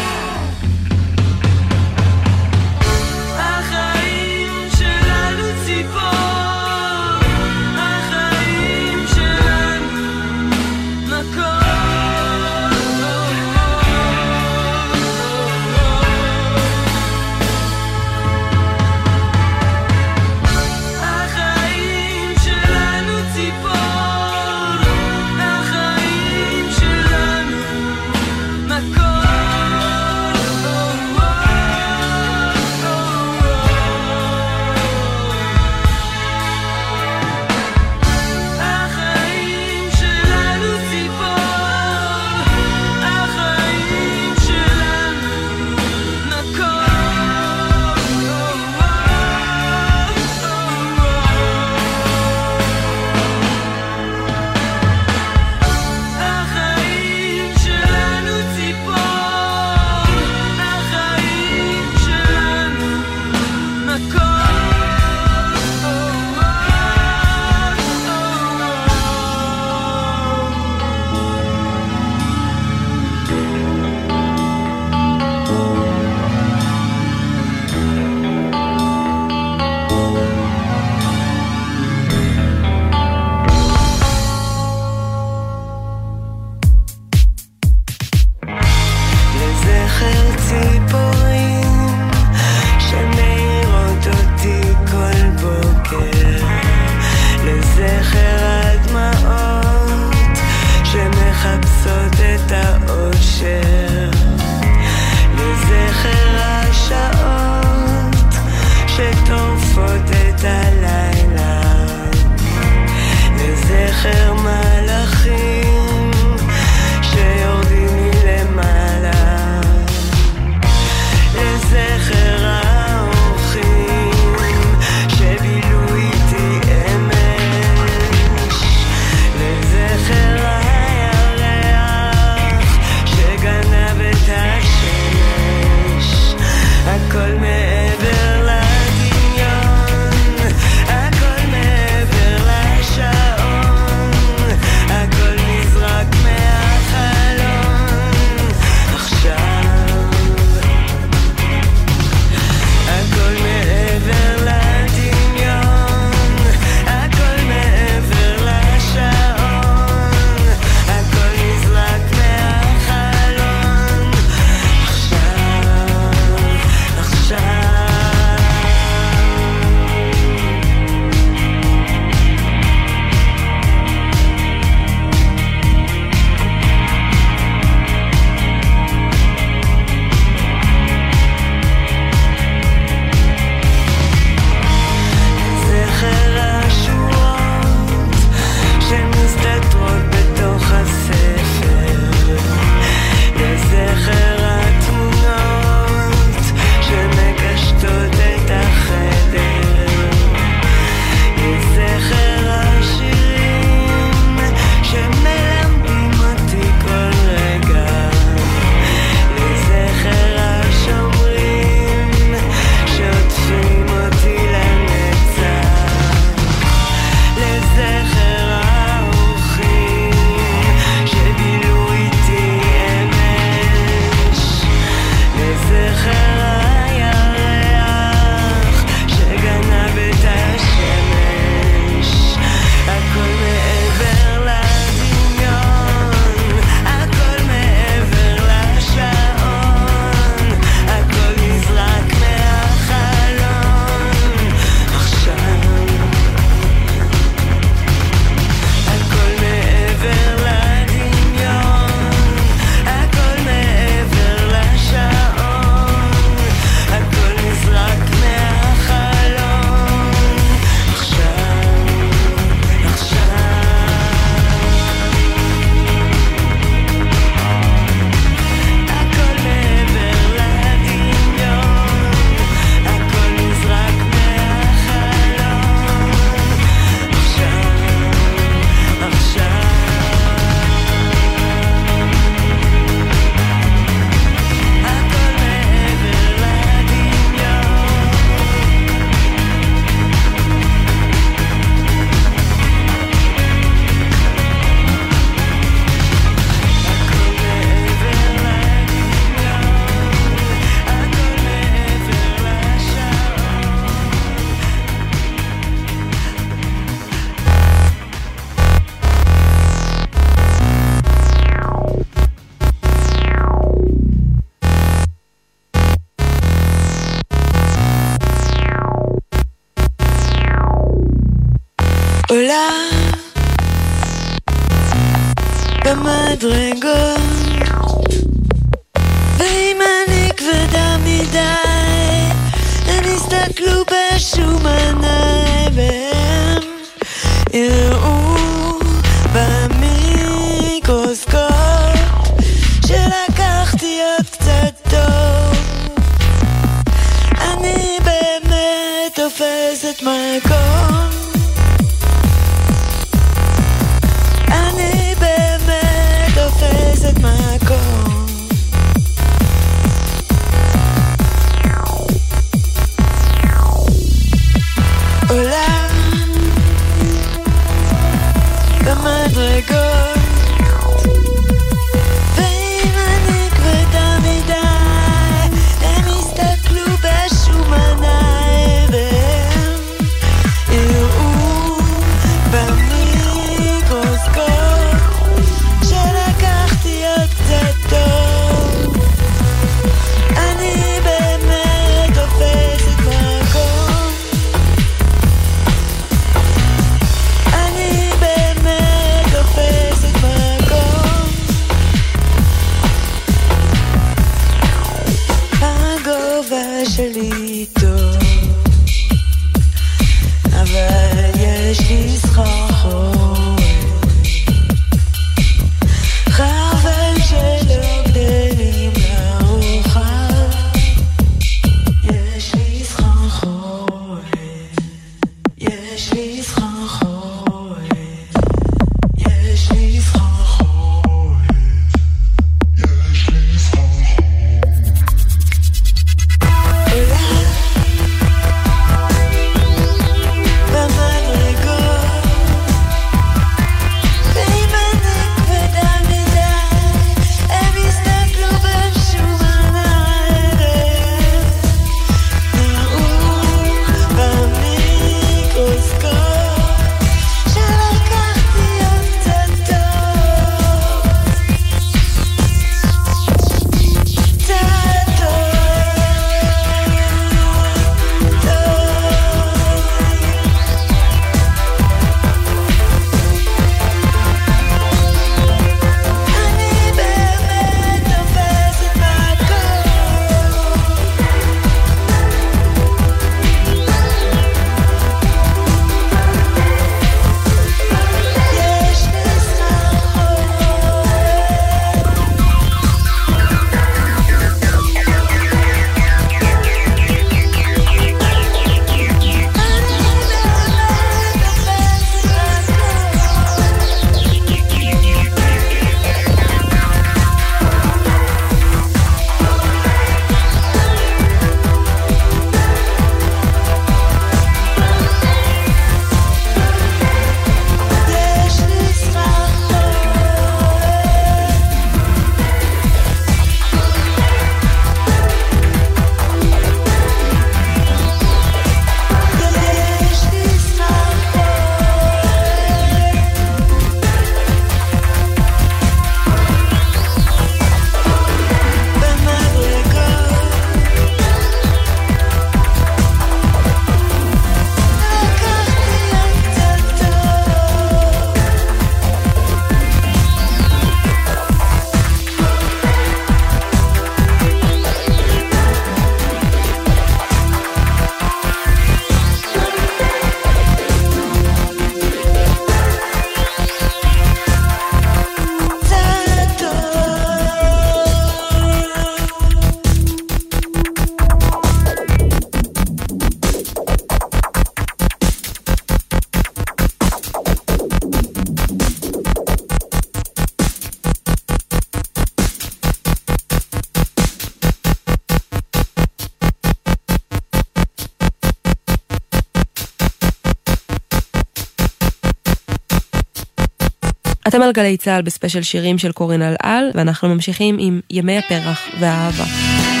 אתם על גלי צה"ל בספיישל שירים של קורין אלעל, ואנחנו ממשיכים עם ימי הפרח והאהבה.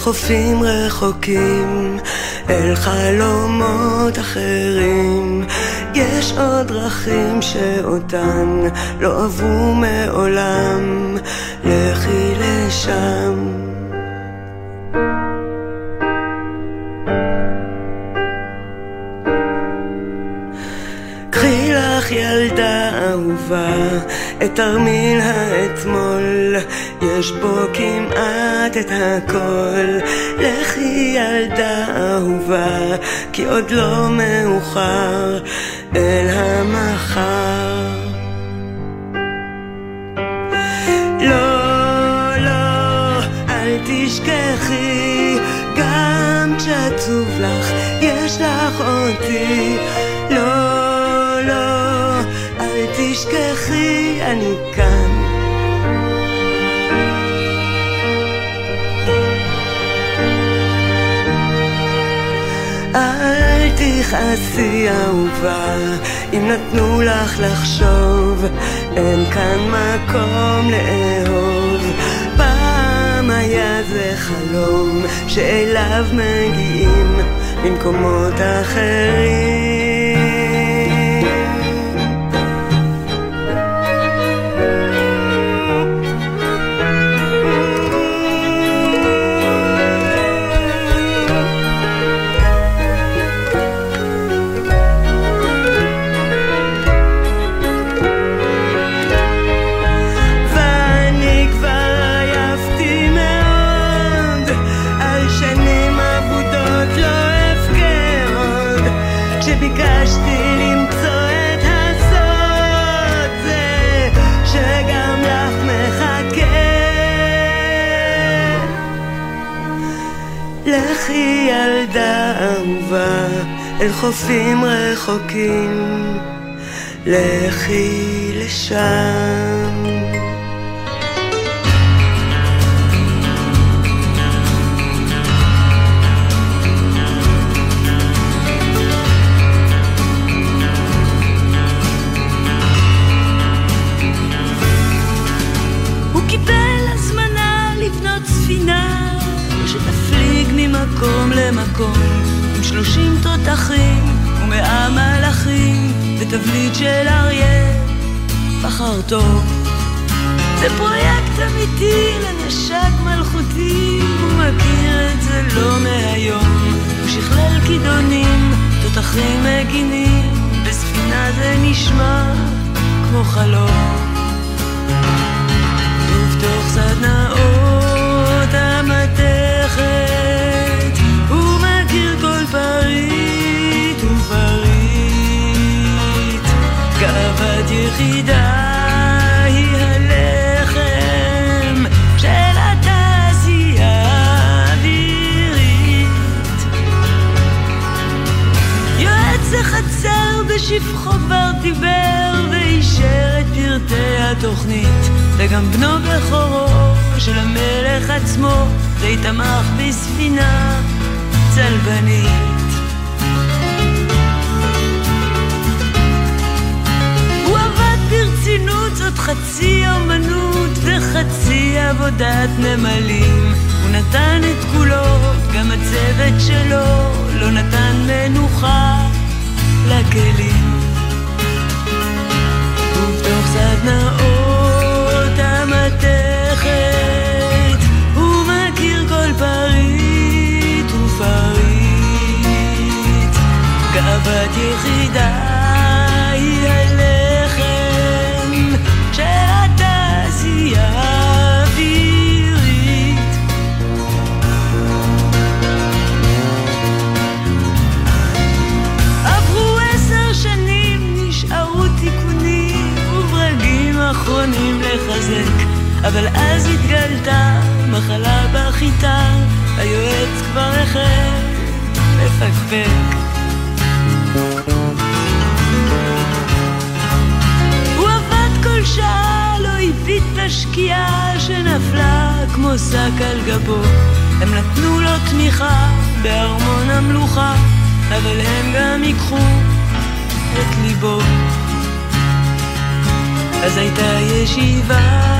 חופים רחוקים, אל חלומות אחרים. יש עוד דרכים שאותן לא עברו מעולם, לכי לשם. קחי לך ילדה אהובה, את תרמיל האתמול, יש בו כמעט את הכל. לכי ילדה אהובה, כי עוד לא מאוחר, אל המחר. לא, לא, אל תשכחי, גם כשעצוב לך, יש לך אותי. לא, לא, אל תשכחי, אני תכעסי אהובה, אם נתנו לך לחשוב, אין כאן מקום לאהוב. פעם היה זה חלום, שאליו מגיעים ממקומות אחרים. אל חופים רחוקים. לכי לשם. ממקום למקום עם שלושים תותחים ומאה מלאכים ותבליט של אריה בחר טוב. זה פרויקט אמיתי לנשק מלכותי הוא מכיר את זה לא מהיום. הוא שכלל כידונים, תותחים מגינים בספינה זה נשמע כמו חלום. ובתוך סדנאות התוכנית וגם בנו בכורו של המלך עצמו די תמך בספינה צלבנית זאת חצי אומנות וחצי עבודת נמלים. הוא נתן את כולו, גם הצוות שלו לא נתן מנוחה לכלים. ובתוך סדנאות אבל אז התגלתה מחלה בחיטה, היועץ כבר החל לפקפק. הוא עבד כל שעה, לא הביט בשקיעה שנפלה כמו שק על גבו. הם נתנו לו תמיכה בארמון המלוכה, אבל הם גם ייקחו את ליבו. אז הייתה ישיבה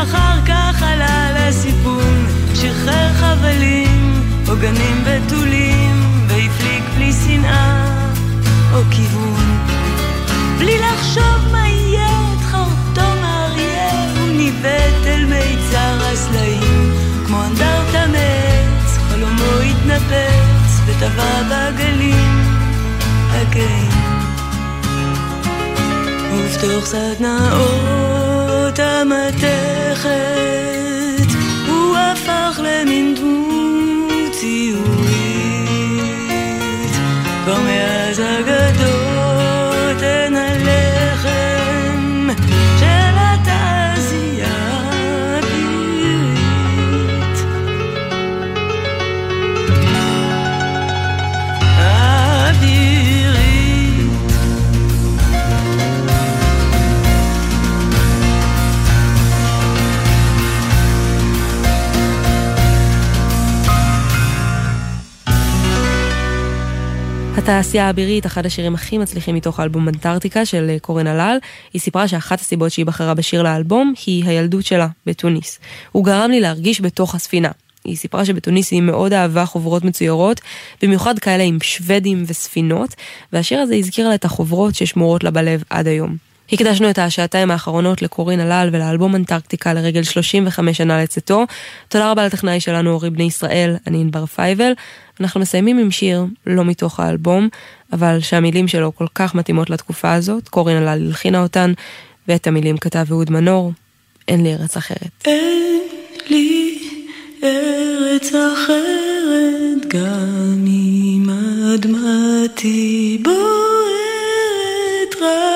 ואחר כך עלה לסיפון, שחרר חבלים, עוגנים בתולים, והפליג בלי שנאה או כיוון. בלי לחשוב מה יהיה את חרטום האריה, הוא ניווט אל מיצר הסלעים, כמו אנדרטה מעץ, חלומו התנפץ וטבע בגלים הגאים. ובתוך סדנאות המתכת הוא הפך למין דמות ציורית. כבר מאז אגדות התעשייה האבירית, אחד השירים הכי מצליחים מתוך האלבום אנטארקטיקה של אה, קורן הלל, היא סיפרה שאחת הסיבות שהיא בחרה בשיר לאלבום היא הילדות שלה בתוניס. הוא גרם לי להרגיש בתוך הספינה. היא סיפרה שבתוניס היא מאוד אהבה חוברות מצוירות, במיוחד כאלה עם שוודים וספינות, והשיר הזה הזכיר לה את החוברות ששמורות לה בלב עד היום. הקדשנו את השעתיים האחרונות לקורין הלל ולאלבום אנטארקטיקה לרגל 35 שנה לצאתו. תודה רבה לטכנאי שלנו אורי בני ישראל, אני ענבר פייבל. אנחנו מסיימים עם שיר, לא מתוך האלבום, אבל שהמילים שלו כל כך מתאימות לתקופה הזאת. קורין הלל הלחינה אותן, ואת המילים כתב אהוד מנור. אין לי ארץ אחרת. אין לי ארץ אחרת, גם אם אדמתי בוערת, רק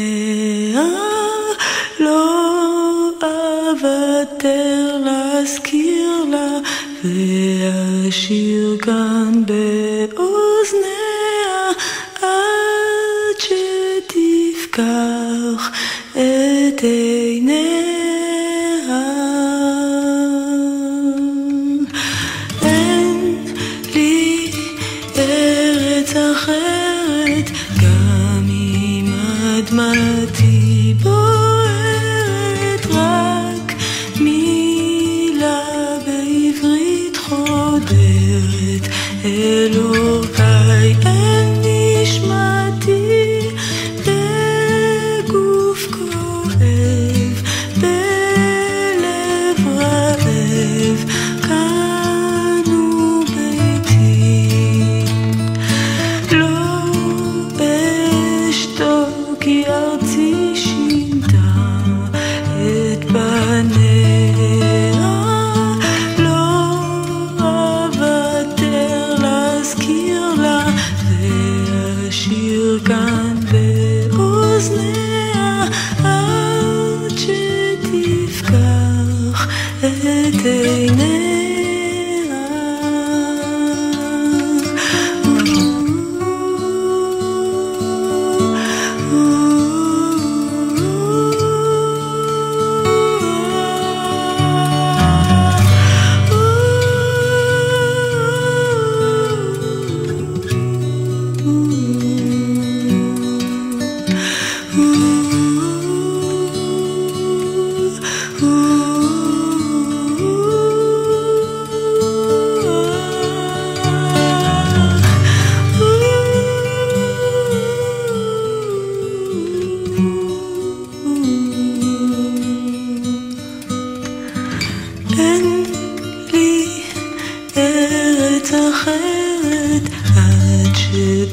להזכיר לה ואשיר כאן באוזניה עד שתפקח את עיניה.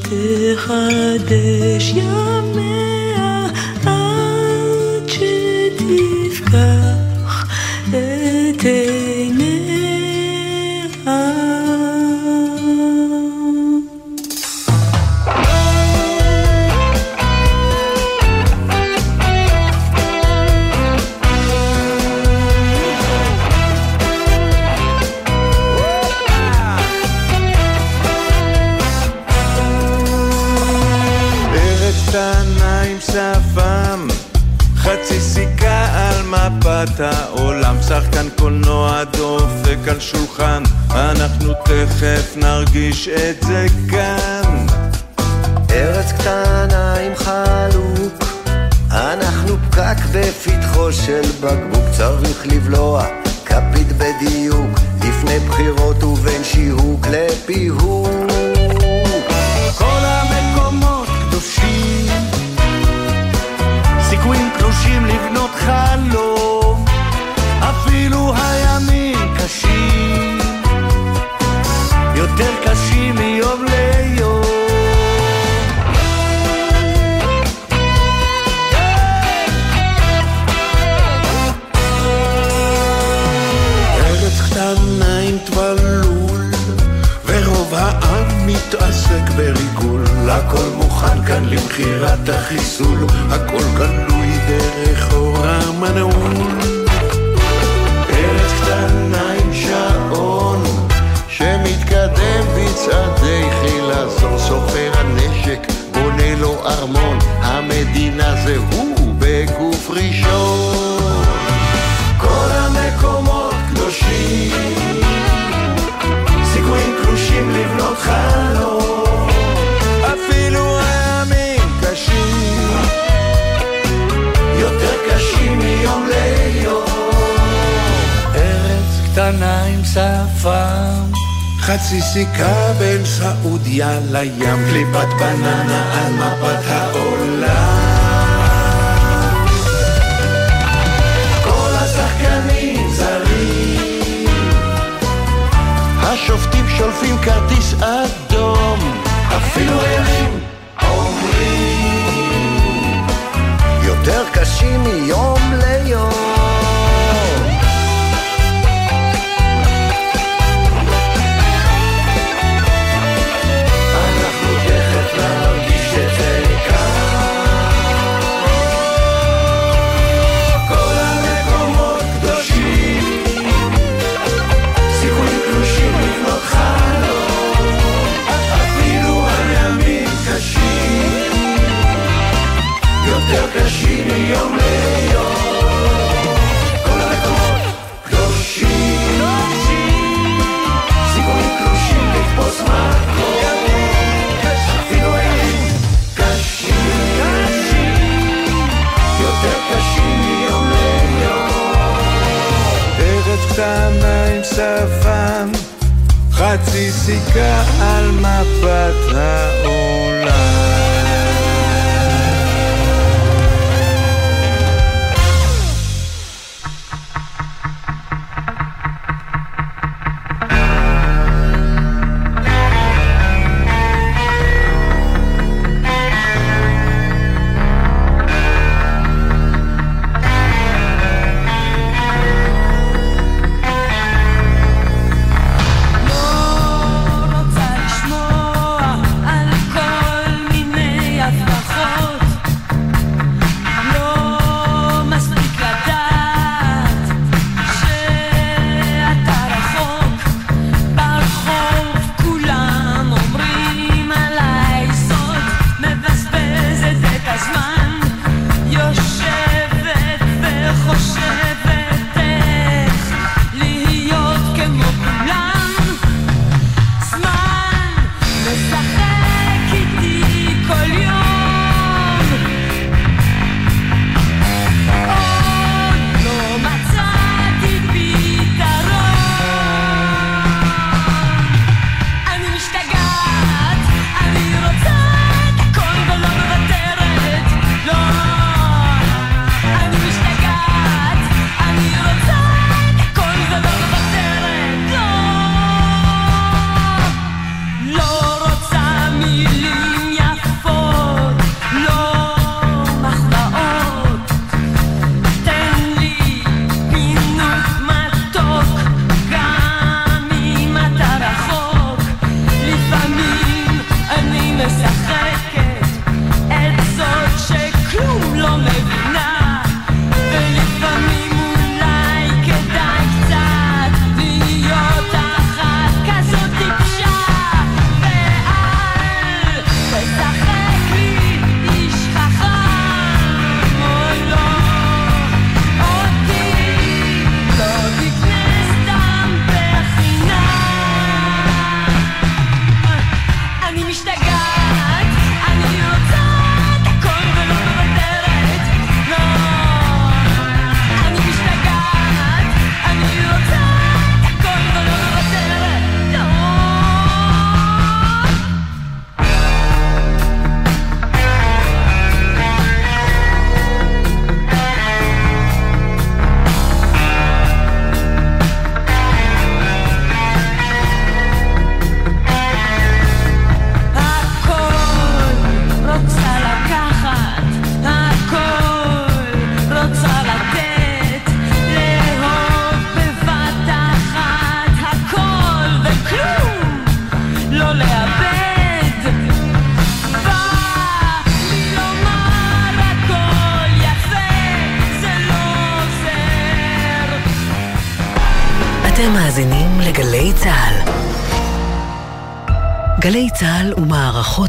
שתחדש ימיה,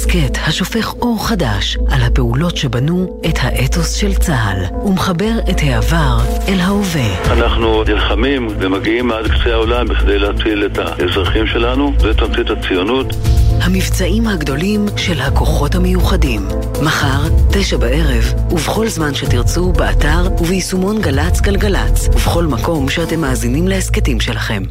הסכת השופך אור חדש על הפעולות שבנו את האתוס של צה"ל ומחבר את העבר אל ההווה. אנחנו נלחמים ומגיעים עד קצה העולם בכדי להציל את האזרחים שלנו, זה תמצית הציונות. המבצעים הגדולים של הכוחות המיוחדים. מחר, תשע בערב, ובכל זמן שתרצו, באתר וביישומון גל"צ גלגלצ, ובכל מקום שאתם מאזינים להסכתים שלכם.